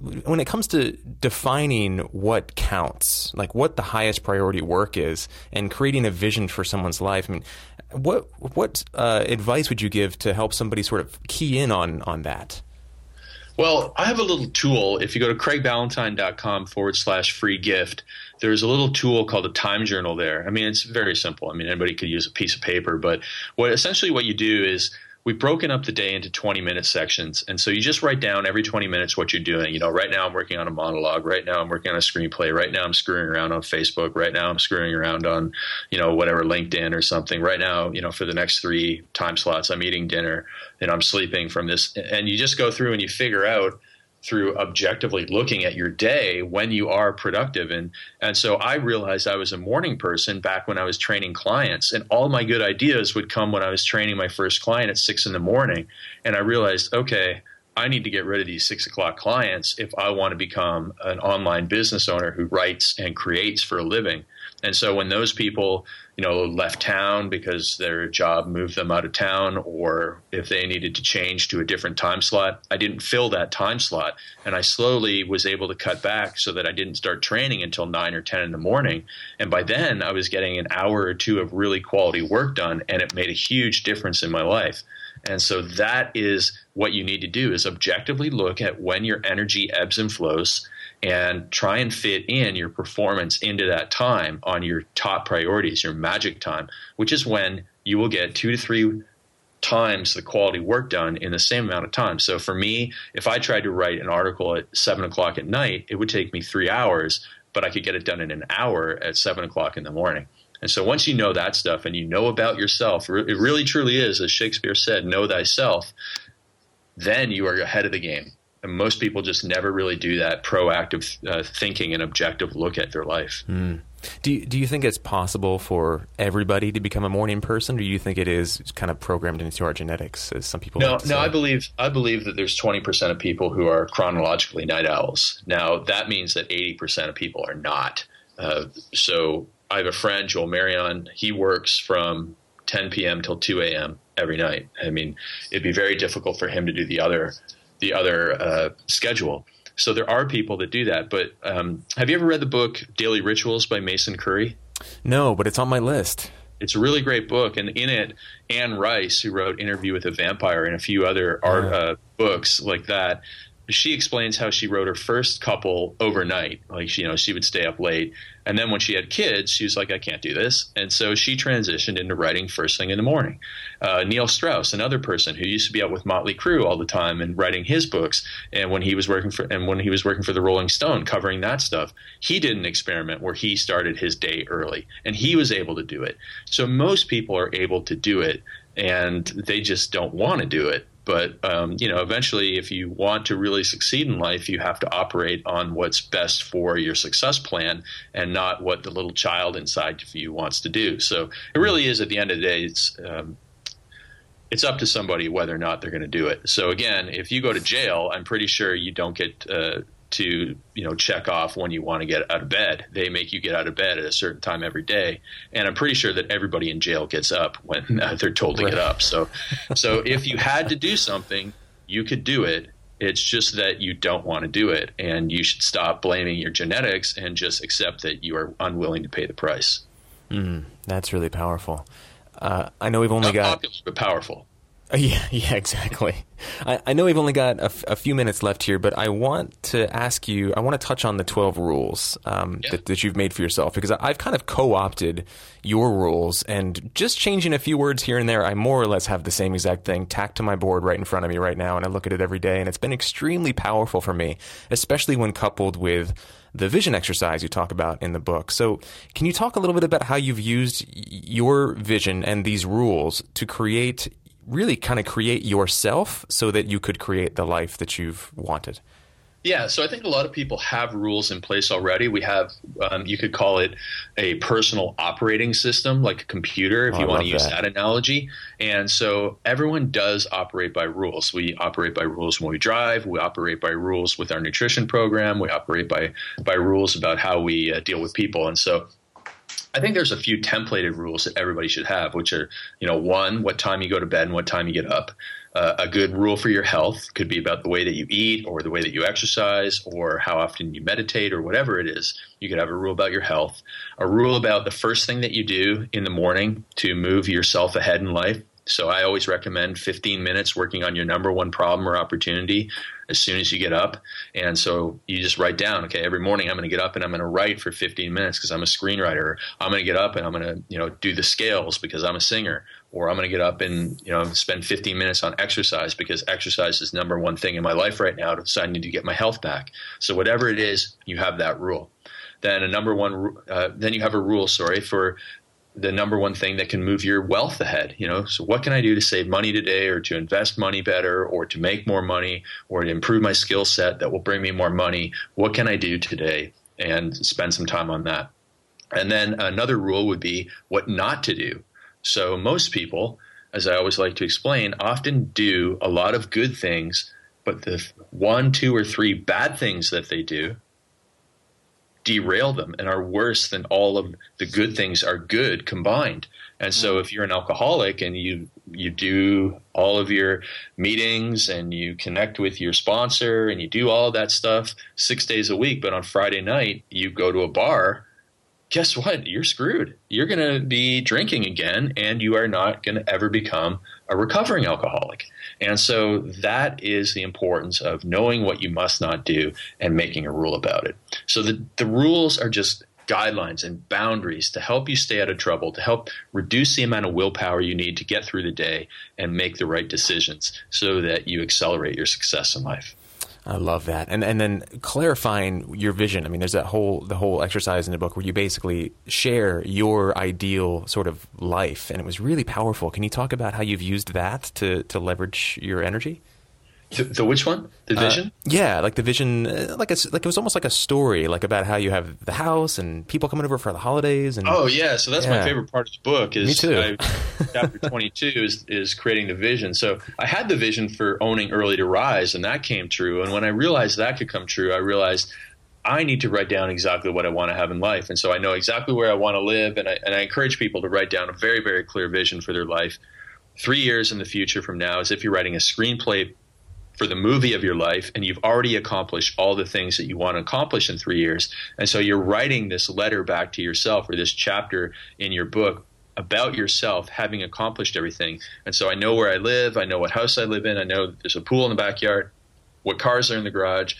when it comes to defining what counts, like what the highest priority work is, and creating a vision for someone's life, I mean, what what uh, advice would you give to help somebody sort of key in on on that? Well, I have a little tool. If you go to craigballantyne.com forward slash free gift, there's a little tool called a time journal there. I mean, it's very simple. I mean, anybody could use a piece of paper, but what essentially what you do is we've broken up the day into 20 minute sections. And so you just write down every 20 minutes what you're doing. You know, right now I'm working on a monologue. Right now I'm working on a screenplay. Right now I'm screwing around on Facebook. Right now I'm screwing around on, you know, whatever, LinkedIn or something. Right now, you know, for the next three time slots, I'm eating dinner and I'm sleeping from this. And you just go through and you figure out through objectively looking at your day when you are productive. And and so I realized I was a morning person back when I was training clients and all my good ideas would come when I was training my first client at six in the morning. And I realized okay I need to get rid of these six o'clock clients if I want to become an online business owner who writes and creates for a living and so when those people you know, left town because their job moved them out of town, or if they needed to change to a different time slot. I didn't fill that time slot, and I slowly was able to cut back so that I didn't start training until nine or ten in the morning. And by then, I was getting an hour or two of really quality work done, and it made a huge difference in my life. And so that is what you need to do: is objectively look at when your energy ebbs and flows and try and fit in your performance into that time on your top priorities, your magic time, which is when you will get two to three times the quality work done in the same amount of time. So for me, if I tried to write an article at seven o'clock at night, it would take me three hours, but I could get it done in an hour at seven o'clock in the morning. And so once you know that stuff and you know about yourself, it really truly is, as Shakespeare said, know thyself, then you are ahead of the game. And most people just never really do that proactive uh, thinking and objective look at their life. Mm. Do you, do you think it's possible for everybody to become a morning person, or do you think it is kind of programmed into our genetics, as some people? No, like no. I believe I believe that there's 20 percent of people who are chronologically night owls. Now that means that 80 percent of people are not. Uh, so I have a friend, Joel Marion. He works from 10 p.m. till 2 a.m. every night. I mean, it'd be very difficult for him to do the other the other uh, schedule. So there are people that do that. But um, have you ever read the book Daily Rituals by Mason Currey? No, but it's on my list. It's a really great book, and in it, Anne Rice, who wrote Interview with a Vampire and a few other art uh, books like that, she explains how she wrote her first couple overnight. Like, she, you know, she would stay up late. And then when she had kids, she was like, I can't do this. And so she transitioned into writing first thing in the morning. Uh, Neil Strauss, another person who used to be out with Motley Crue all the time and writing his books. And when he was working for, and when he was working for the Rolling Stone, covering that stuff, he did an experiment where he started his day early and he was able to do it. So most people are able to do it and they just don't want to do it but um, you know, eventually, if you want to really succeed in life, you have to operate on what's best for your success plan, and not what the little child inside of you wants to do. So it really is, at the end of the day, it's um, it's up to somebody whether or not they're going to do it. So again, if you go to jail, I'm pretty sure you don't get uh, to you know check off when you want to get out of bed. They make you get out of bed at a certain time every day, and I'm pretty sure that everybody in jail gets up when uh, they're told to right. get up. So, so if you had to do something, you could do it. It's just that you don't want to do it, and you should stop blaming your genetics and just accept that you are unwilling to pay the price. Mm, that's really powerful. Uh, I know we've only Not got popular, but powerful. Yeah, yeah, exactly. I, I know we've only got a, f- a few minutes left here, but I want to ask you. I want to touch on the twelve rules um, yeah. that, that, you've made for yourself because I've kind of co-opted your rules and just changing a few words here and there. I more or less have the same exact thing tacked to my board right in front of me right now, and I look at it every day, and it's been extremely powerful for me, especially when coupled with the vision exercise you talk about in the book. So, can you talk a little bit about how you've used your vision and these rules to create really kind of create yourself so that you could create the life that you've wanted? Yeah, so I think a lot of people have rules in place already. We have, um, you could call it a personal operating system, like a computer, if oh, you want to use that. that analogy. And so everyone does operate by rules. We operate by rules when we drive. We operate by rules with our nutrition program. We operate by by rules about how we uh, deal with people. And so I think there's a few templated rules that everybody should have, which are, you know, one, what time you go to bed and what time you get up. Uh, a good rule for your health could be about the way that you eat or the way that you exercise or how often you meditate or whatever it is. You could have a rule about your health, a rule about the first thing that you do in the morning to move yourself ahead in life. So I always recommend 15 minutes working on your number one problem or opportunity as soon as you get up. And so you just write down, okay, every morning I'm going to get up and I'm going to write for 15 minutes because I'm a screenwriter. I'm going to get up and I'm going to, you know, do the scales because I'm a singer. Or I'm going to get up and, you know, spend 15 minutes on exercise because exercise is number one thing in my life right now. So I need to get my health back. So whatever it is, you have that rule then a number one uh, then you have a rule sorry for the number one thing that can move your wealth ahead. You know, so what can I do to save money today, or to invest money better, or to make more money, or to improve my skill set that will bring me more money? What can I do today, and spend some time on that. And then another rule would be what not to do. So most people, as I always like to explain, often do a lot of good things, but the one, two, or three bad things that they do derail them and are worse than all of the good things are good combined. And so mm. if you're an alcoholic and you you do all of your meetings and you connect with your sponsor and you do all that stuff 6 days a week, but on Friday night you go to a bar, guess what? You're screwed. You're going to be drinking again and you are not going to ever become a recovering alcoholic. And so that is the importance of knowing what you must not do and making a rule about it. So the, the rules are just guidelines and boundaries to help you stay out of trouble, to help reduce the amount of willpower you need to get through the day and make the right decisions so that you accelerate your success in life. I love that, and and then clarifying your vision. I mean, there's that whole the whole exercise in the book where you basically share your ideal sort of life, and it was really powerful. Can you talk about how you've used that to to leverage your energy? The, the, which one? The uh, vision? Uh, yeah, like the vision, uh, like it's like it was almost like a story, like about how you have the house and people coming over for the holidays. And oh yeah, so that's yeah. my favorite part of the book. Is Me too. I, chapter twenty two is is creating the vision. So I had the vision for owning early to rise, and that came true. And when I realized that could come true, I realized I need to write down exactly what I want to have in life. And so I know exactly where I want to live. And I, and I encourage people to write down a very, very clear vision for their life. Three years in the future from now, as if you're writing a screenplay for the movie of your life and you've already accomplished all the things that you want to accomplish in three years. And so you're writing this letter back to yourself or this chapter in your book about yourself having accomplished everything. And so I know where I live, I know what house I live in, I know there's a pool in the backyard, what cars are in the garage,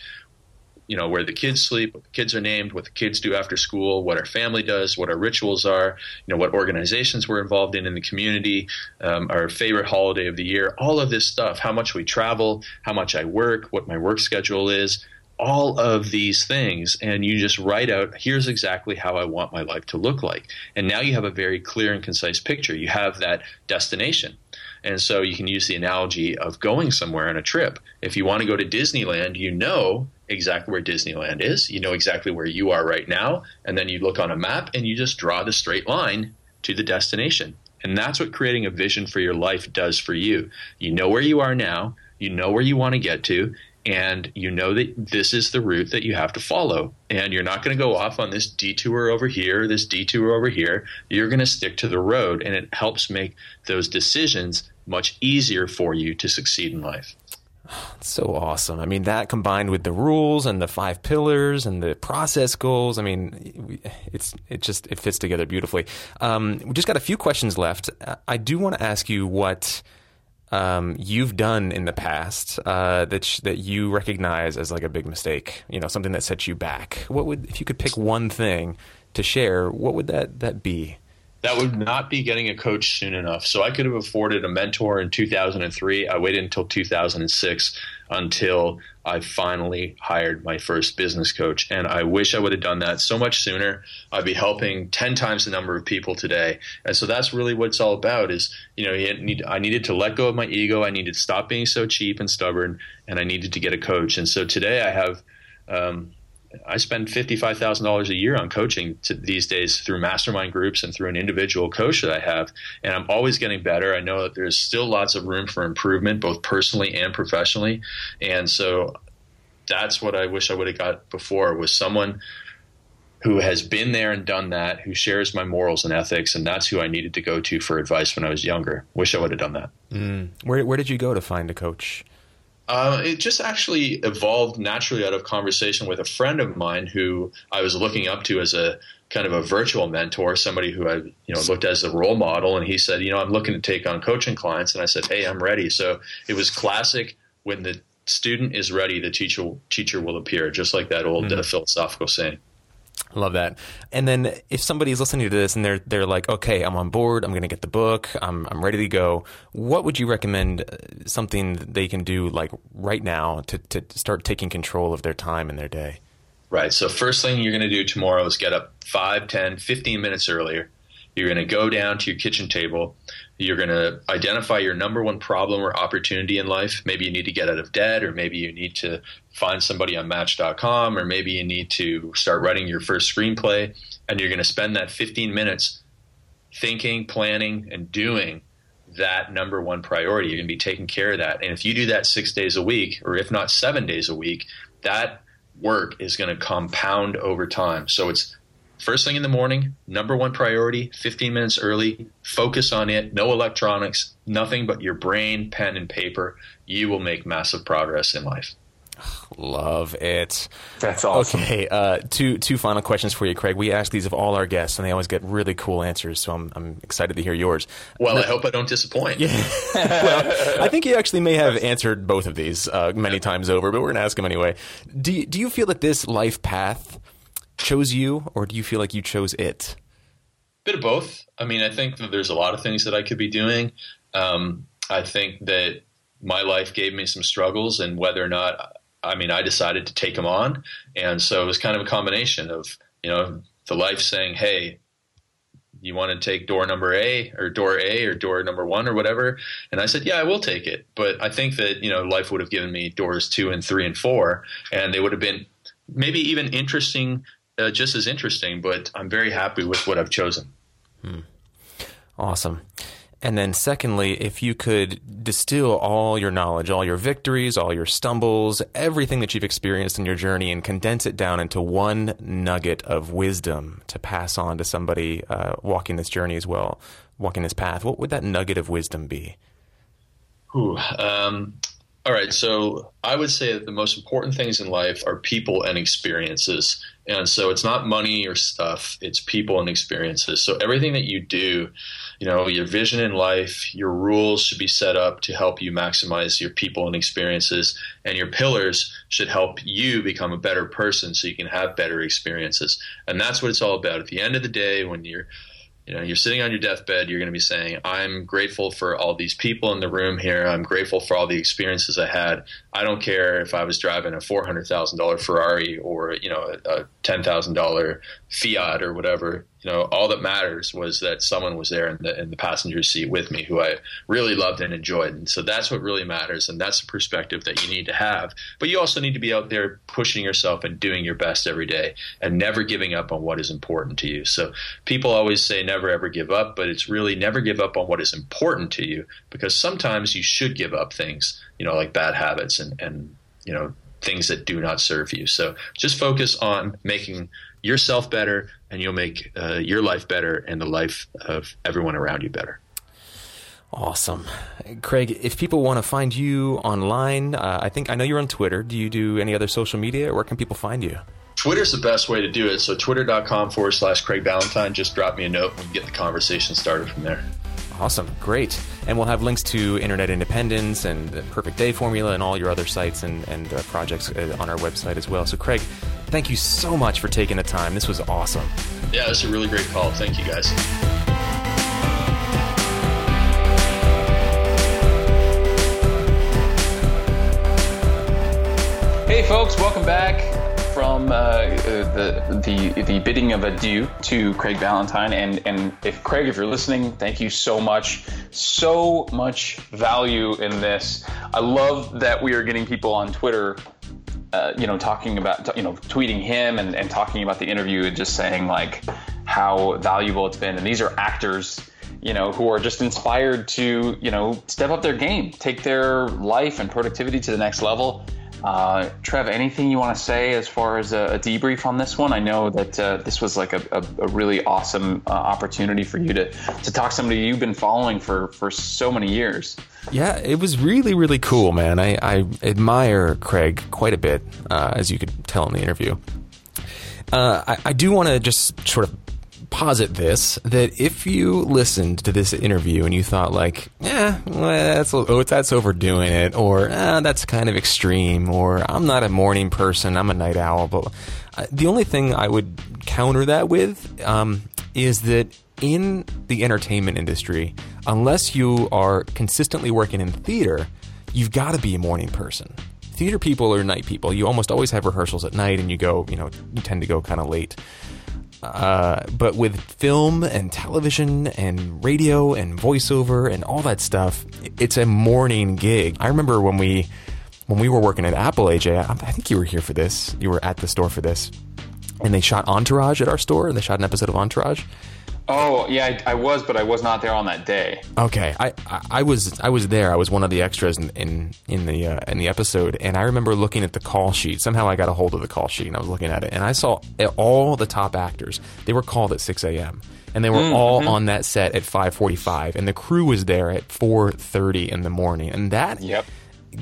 you know where the kids sleep, what the kids are named, what the kids do after school, what our family does, what our rituals are, you know what organizations we're involved in in the community, um, our favorite holiday of the year, all of this stuff, how much we travel, how much I work, what my work schedule is, all of these things, and you just write out here's exactly how I want my life to look like, and now you have a very clear and concise picture. You have that destination. And so you can use the analogy of going somewhere on a trip. If you want to go to Disneyland, you know exactly where Disneyland is. You know exactly where you are right now. And then you look on a map and you just draw the straight line to the destination. And that's what creating a vision for your life does for you. You know where you are now, you know where you want to get to, and you know that this is the route that you have to follow. And you're not going to go off on this detour over here, this detour over here. You're going to stick to the road, and it helps make those decisions much easier for you to succeed in life. So awesome. I mean, that combined with the rules and the five pillars and the process goals. I mean, it's it just it fits together beautifully. Um, we just got a few questions left. I do want to ask you what um, you've done in the past uh, that sh- that you recognize as like a big mistake. You know, something that sets you back. What would if you could pick one thing to share? What would that that be? That would not be getting a coach soon enough. So I could have afforded a mentor in 2003. I waited until 2006 until I finally hired my first business coach. And I wish I would have done that so much sooner. I'd be helping 10 times the number of people today. And so that's really what it's all about is, you know, I needed to let go of my ego. I needed to stop being so cheap and stubborn and I needed to get a coach. And so today I have, um, I spend fifty five thousand dollars a year on coaching these days through mastermind groups and through an individual coach that I have, and I'm always getting better. I know that there's still lots of room for improvement, both personally and professionally, and so that's what I wish I would have got before was someone who has been there and done that, who shares my morals and ethics, and that's who I needed to go to for advice when I was younger. Wish I would have done that. Mm. Where Where did you go to find a coach? Uh, it just actually evolved naturally out of conversation with a friend of mine who I was looking up to as a kind of a virtual mentor, somebody who I you know looked as a role model, and he said, you know, I'm looking to take on coaching clients, and I said, hey, I'm ready. So it was classic when the student is ready, the teacher teacher will appear, just like that old mm-hmm. uh, philosophical saying. Love that. And then if somebody's listening to this and they're they're like, okay, I'm on board. I'm going to get the book. I'm I'm ready to go. What would you recommend? Uh, something they can do like right now to to start taking control of their time and their day. Right. So first thing you're going to do tomorrow is get up 5, 10, 15 minutes earlier. You're going to go down to your kitchen table. You're going to identify your number one problem or opportunity in life. Maybe you need to get out of debt, or maybe you need to find somebody on Match.com, or maybe you need to start writing your first screenplay. And you're going to spend that 15 minutes thinking, planning, and doing that number one priority. You're going to be taking care of that. And if you do that six days a week, or if not seven days a week, that work is going to compound over time. So it's First thing in the morning, number one priority, 15 minutes early, focus on it, no electronics, nothing but your brain, pen, and paper. You will make massive progress in life. Love it. That's awesome. Okay, uh, two two final questions for you, Craig. We ask these of all our guests, and they always get really cool answers. So I'm I'm excited to hear yours. Well, I hope I don't disappoint. Yeah. well, I think you actually may have answered both of these uh, many times over, but we're gonna ask them anyway. Do you, do you feel that this life path chose you, or do you feel like you chose it? Bit of both. I mean, I think that there's a lot of things that I could be doing. Um, I think that my life gave me some struggles, and whether or not, I mean, I decided to take them on, and so it was kind of a combination of you know the life saying, "Hey, you want to take door number A or door A or door number one or whatever? And I said, yeah, I will take it. But I think that, you know, life would have given me doors two and three and four, and they would have been maybe even interesting uh, just as interesting, but I'm very happy with what I've chosen. Hmm. Awesome. And then, secondly, if you could distill all your knowledge, all your victories, all your stumbles, everything that you've experienced in your journey, and condense it down into one nugget of wisdom to pass on to somebody uh, walking this journey as well, walking this path, what would that nugget of wisdom be? Ooh, um, All right, so I would say that the most important things in life are people and experiences. And so it's not money or stuff, it's people and experiences. So everything that you do, you know, your vision in life, your rules should be set up to help you maximize your people and experiences. And your pillars should help you become a better person so you can have better experiences. And that's what it's all about. At the end of the day, when you're you know you're sitting on your deathbed you're going to be saying i'm grateful for all these people in the room here. I'm grateful for all the experiences i had. I don't care if i was driving a $400000 ferrari or you know a, a $10000 fiat or whatever you know, all that matters was that someone was there in the in the passenger seat with me who I really loved and enjoyed. And so that's what really matters, and that's the perspective that you need to have. But you also need to be out there pushing yourself and doing your best every day, and never giving up on what is important to you. So people always say never ever give up, but it's really never give up on what is important to you because sometimes you should give up things, you know, like bad habits and and you know things that do not serve you. So just focus on making yourself better, and you'll make uh, your life better and the life of everyone around you better. Awesome, Craig. If people want to find you online, uh, I think I know you're on Twitter. Do you do any other social media? Where can people find you? Twitter's the best way to do it. So twitter.com forward slash Craig Ballantyne. Just drop me a note and get the conversation started from there. Awesome. Great. And we'll have links to Internet Independence and the Perfect Day Formula and all your other sites and, and uh, projects uh, on our website as well. So, Craig, thank you so much for taking the time. This was awesome. Yeah, this is a really great call. Thank you, guys. Hey, folks, welcome back from uh, the, the the bidding of adieu to Craig Ballantyne. And and if Craig, if you're listening, thank you so much. So much value in this. I love that we are getting people on Twitter. Uh, you know, talking about, you know, tweeting him and, and talking about the interview and just saying like how valuable it's been. And these are actors, you know, who are just inspired to, you know, step up their game, take their life and productivity to the next level. Uh, Trev, anything you want to say as far as a, a debrief on this one? I know that uh, this was like a, a, a really awesome uh, opportunity for you to, to talk to somebody you've been following for, for so many years. Yeah, it was really, really cool, man. I, I admire Craig quite a bit, uh, as you could tell in the interview. Uh, I, I do want to just sort of posit this that if you listened to this interview and you thought like, yeah, well, that's oh, that's overdoing it, or eh, that's kind of extreme, or I'm not a morning person, I'm a night owl, but uh, the only thing I would counter that with um, is that in the entertainment industry, unless you are consistently working in theater, you've got to be a morning person theater people are night people. You almost always have rehearsals at night, and you go, you know, you tend to go kind of late. Uh, but with film and television and radio and voiceover and all that stuff, it's a morning gig. I remember when we when we were working at Apple, AJ. I, think you were here for this. You were at the store for this, and they shot Entourage at our store. and They shot an episode of Entourage. Oh yeah, I, I, was, but I was not there on that day. Okay, I, I, I was I was there. I was one of the extras in in, in the uh, in the episode, and I remember looking at the call sheet. Somehow I got a hold of the call sheet, and I was looking at it, and I saw all the top actors. They were called at six a.m. and they were mm, all mm-hmm. on that set at five forty-five, and the crew was there at four thirty in the morning, and that. Yep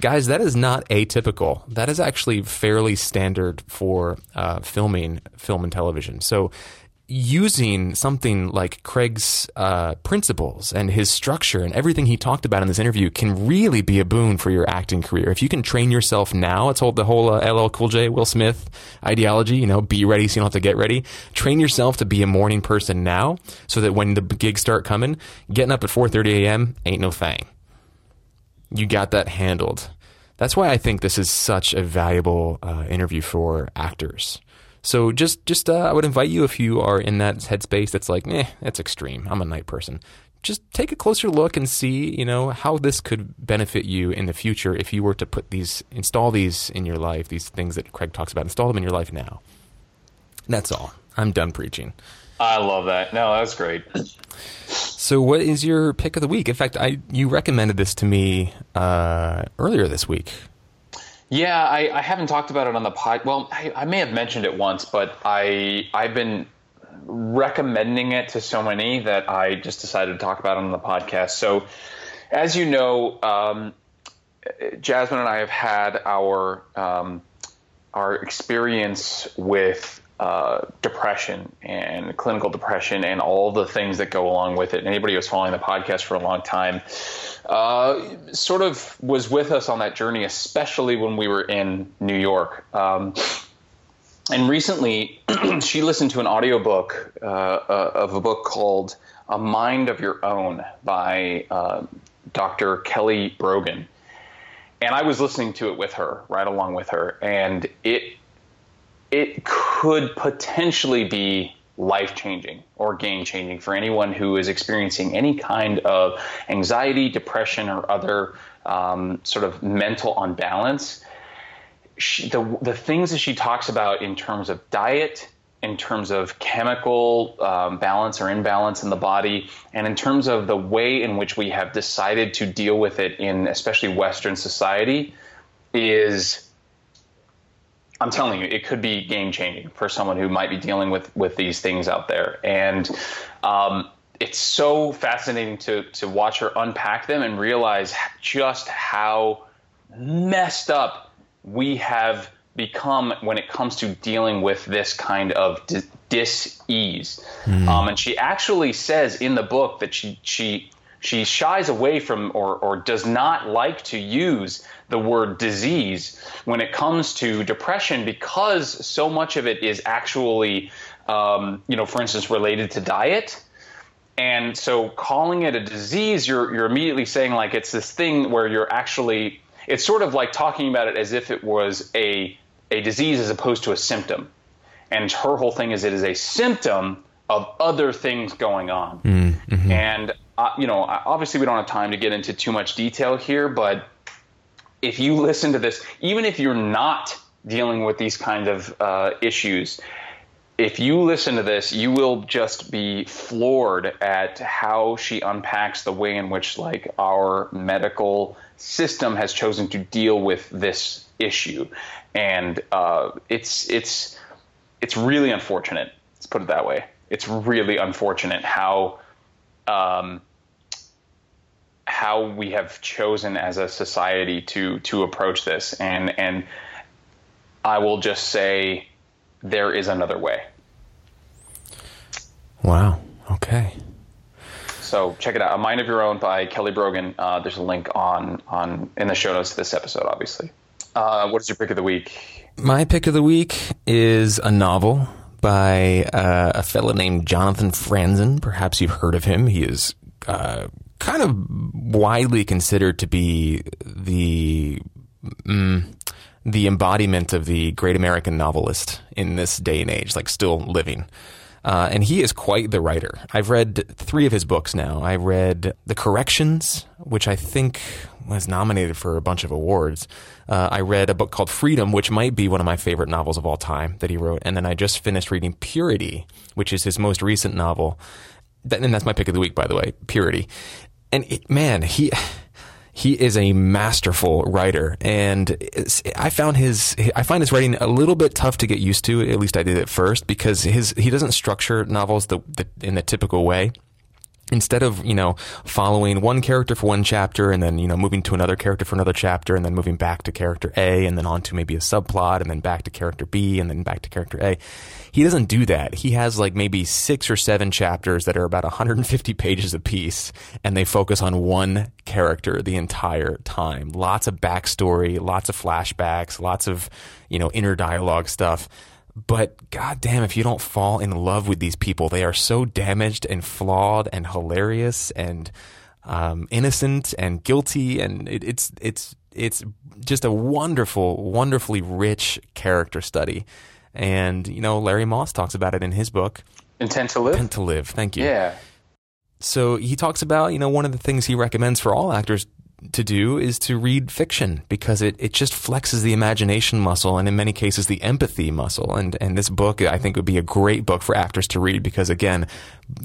guys, that is not atypical. That is actually fairly standard for uh, filming film and television. So using something like Craig's uh, principles and his structure and everything he talked about in this interview can really be a boon for your acting career. If you can train yourself now, it's all the whole uh, LL Cool J, Will Smith ideology, you know, be ready so you don't have to get ready. Train yourself to be a morning person now so that when the gigs start coming, getting up at 4.30 a.m. ain't no thing. You got that handled. That's why I think this is such a valuable uh, interview for actors so just just uh, I would invite you if you are in that headspace that's like, eh, that's extreme. I'm a night person. Just take a closer look and see, you know, how this could benefit you in the future if you were to put these, install these in your life, these things that Craig talks about, install them in your life now. That's all. I'm done preaching. I love that. No, that's great. So, what is your pick of the week? In fact, I you recommended this to me uh, earlier this week. Yeah, I, I, haven't talked about it on the pod. Well, I, I, may have mentioned it once, but I I've been recommending it to so many that I just decided to talk about it on the podcast. So, as you know, um, Jasmine and I have had our um, our experience with uh, depression and clinical depression and all the things that go along with it. Anybody who's following the podcast for a long time uh, sort of was with us on that journey, especially when we were in New York. Um, and recently, she listened to an audiobook uh, uh, of a book called A Mind of Your Own by uh, Dr. Kelly Brogan. And I was listening to it with her, right along with her, and it it could potentially be life changing or game changing for anyone who is experiencing any kind of anxiety, depression, or other um, sort of mental unbalance. She, the, the things that she talks about in terms of diet, in terms of chemical um, balance or imbalance in the body, and in terms of the way in which we have decided to deal with it in especially Western society, is I'm telling you, it could be game changing for someone who might be dealing with with these things out there. And um, it's so fascinating to to watch her unpack them and realize just how messed up we have become when it comes to dealing with this kind of dis ease. Mm. Um, and she actually says in the book that she she she shies away from or, or does not like to use the word disease when it comes to depression because so much of it is actually, um, you know, for instance, related to diet. And so calling it a disease, you're, you're immediately saying like it's this thing where you're actually, it's sort of like talking about it as if it was a, a disease as opposed to a symptom. And her whole thing is it is a symptom of other things going on. Mm-hmm. And uh, you know, obviously we don't have time to get into too much detail here, but if you listen to this, even if you're not dealing with these kind of uh, issues, if you listen to this, you will just be floored at how she unpacks the way in which like our medical system has chosen to deal with this issue, and uh, it's it's it's really unfortunate. Let's put it that way. It's really unfortunate how um, how we have chosen as a society to to approach this, and and I will just say there is another way. Wow. Okay. So check it out. A Mind of Your Own by Kelly Brogan. Uh, there's a link on on in the show notes to this episode, obviously. Uh, what is your pick of the week? My pick of the week is a novel by uh, a fellow named Jonathan Franzen. Perhaps you've heard of him. He is uh, kind of widely considered to be the mm, the embodiment of the great American novelist in this day and age, like still living. Uh, and he is quite the writer. I've read three of his books now. I read The Corrections, which I think was nominated for a bunch of awards. Uh, I read a book called Freedom, which might be one of my favorite novels of all time that he wrote. And then I just finished reading Purity, which is his most recent novel. And that's my pick of the week, by the way, Purity. And it, man, he he is a masterful writer, and I found his I find his writing a little bit tough to get used to. At least I did at first because his he doesn't structure novels the, the in the typical way instead of you know following one character for one chapter and then you know moving to another character for another chapter and then moving back to character A and then on to maybe a subplot and then back to character B and then back to character A he doesn't do that. He has like maybe 6 or 7 chapters that are about 150 pages apiece and they focus on one character the entire time. Lots of backstory lots of flashbacks lots of you know inner dialogue stuff but goddamn, if you don't fall in love with these people, they are so damaged and flawed and hilarious and um, innocent and guilty, and it, it's it's it's just a wonderful, wonderfully rich character study. And you know, Larry Moss talks about it in his book, Intent to Live. Intent to Live. Thank you. Yeah. So he talks about, you know, one of the things he recommends for all actors to do is to read fiction because it, it just flexes the imagination muscle and in many cases the empathy muscle. And, and this book, I think would be a great book for actors to read because again,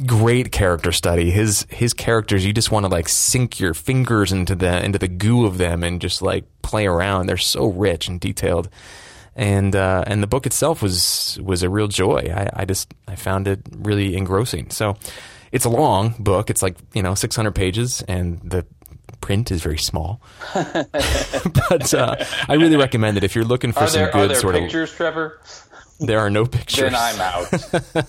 great character study. His, his characters, you just want to like sink your fingers into the, into the goo of them and just like play around. They're so rich and detailed. And, uh, and the book itself was, was a real joy. I, I just, I found it really engrossing. So, it's a long book. It's like, you know, 600 pages and the print is very small. but uh, I really recommend it if you're looking for are some there, good are there sort pictures, Trevor? There are no pictures. Then I'm out.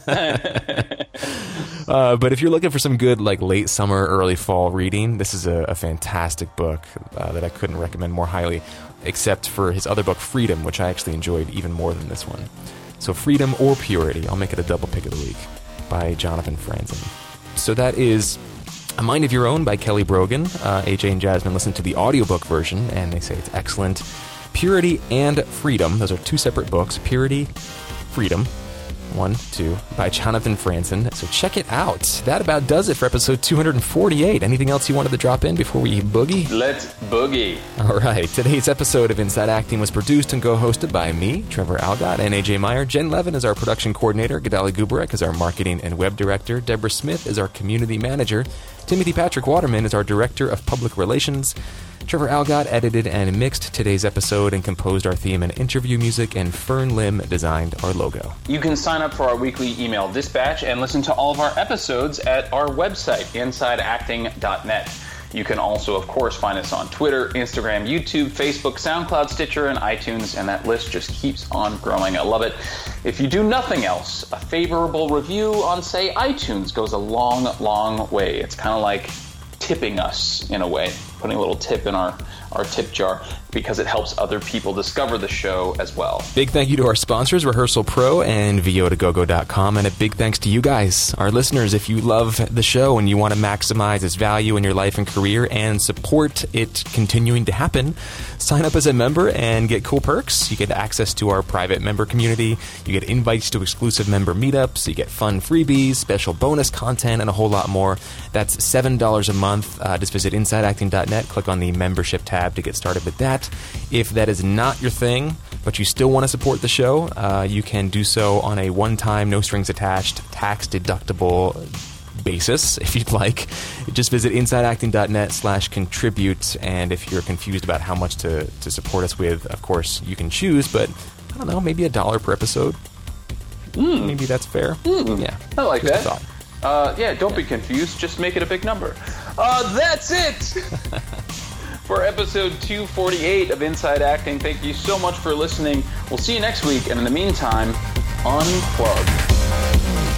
Uh, but if you're looking for some good, like late summer, early fall reading, this is a, a fantastic book uh, that I couldn't recommend more highly, except for his other book, Freedom, which I actually enjoyed even more than this one. So, Freedom or Purity, I'll make it a double pick of the week by Jonathan Franzen. So, that is A Mind of Your Own by Kelly Brogan. Uh, AJ and Jasmine listened to the audiobook version, and they say it's excellent. Purity and Freedom, those are two separate books. Purity, Freedom, one, two, by Jonathan Franzen. So check it out. That about does it for episode 248. Anything else you wanted to drop in before we boogie? Let's boogie. All right. Today's episode of Inside Acting was produced and co-hosted by me, Trevor Algatt, and AJ Meyer. Jen Levin is our production coordinator. Gadali Gubarek is our marketing and web director. Deborah Smith is our community manager. Timothy Patrick Waterman is our director of public relations. Trevor Algatt edited and mixed today's episode and composed our theme and interview music, and Fern Lim designed our logo. You can sign up for our weekly email dispatch and listen to all of our episodes at our website, insideacting.net. You can also, of course, find us on Twitter, Instagram, YouTube, Facebook, SoundCloud, Stitcher, and iTunes, and that list just keeps on growing. I love it. If you do nothing else, a favorable review on, say, iTunes goes a long, long way. It's kind of like tipping us in a way, putting a little tip in our, our tip jar because it helps other people discover the show as well. Big thank you to our sponsors, Rehearsal Pro and VioToGoGo.com, and a big thanks to you guys, our listeners. If you love the show and you want to maximize its value in your life and career and support it continuing to happen, sign up as a member and get cool perks. You get access to our private member community, you get invites to exclusive member meetups, you get fun freebies, special bonus content, and a whole lot more. That's $7 a month. Uh, just visit InsideActing.net, click on the membership tab to get started with that. If that is not your thing, but you still want to support the show, uh, you can do so on a one time, no strings attached, tax deductible basis if you'd like. Just visit insideacting.net slash contribute. And if you're confused about how much to, to support us with, of course, you can choose, but I don't know, maybe a dollar per episode. Maybe that's fair. Yeah. I like Just that. Uh, yeah, don't be confused. Just make it a big number. Uh, that's it for episode 248 of Inside Acting. Thank you so much for listening. We'll see you next week, and in the meantime, unplug.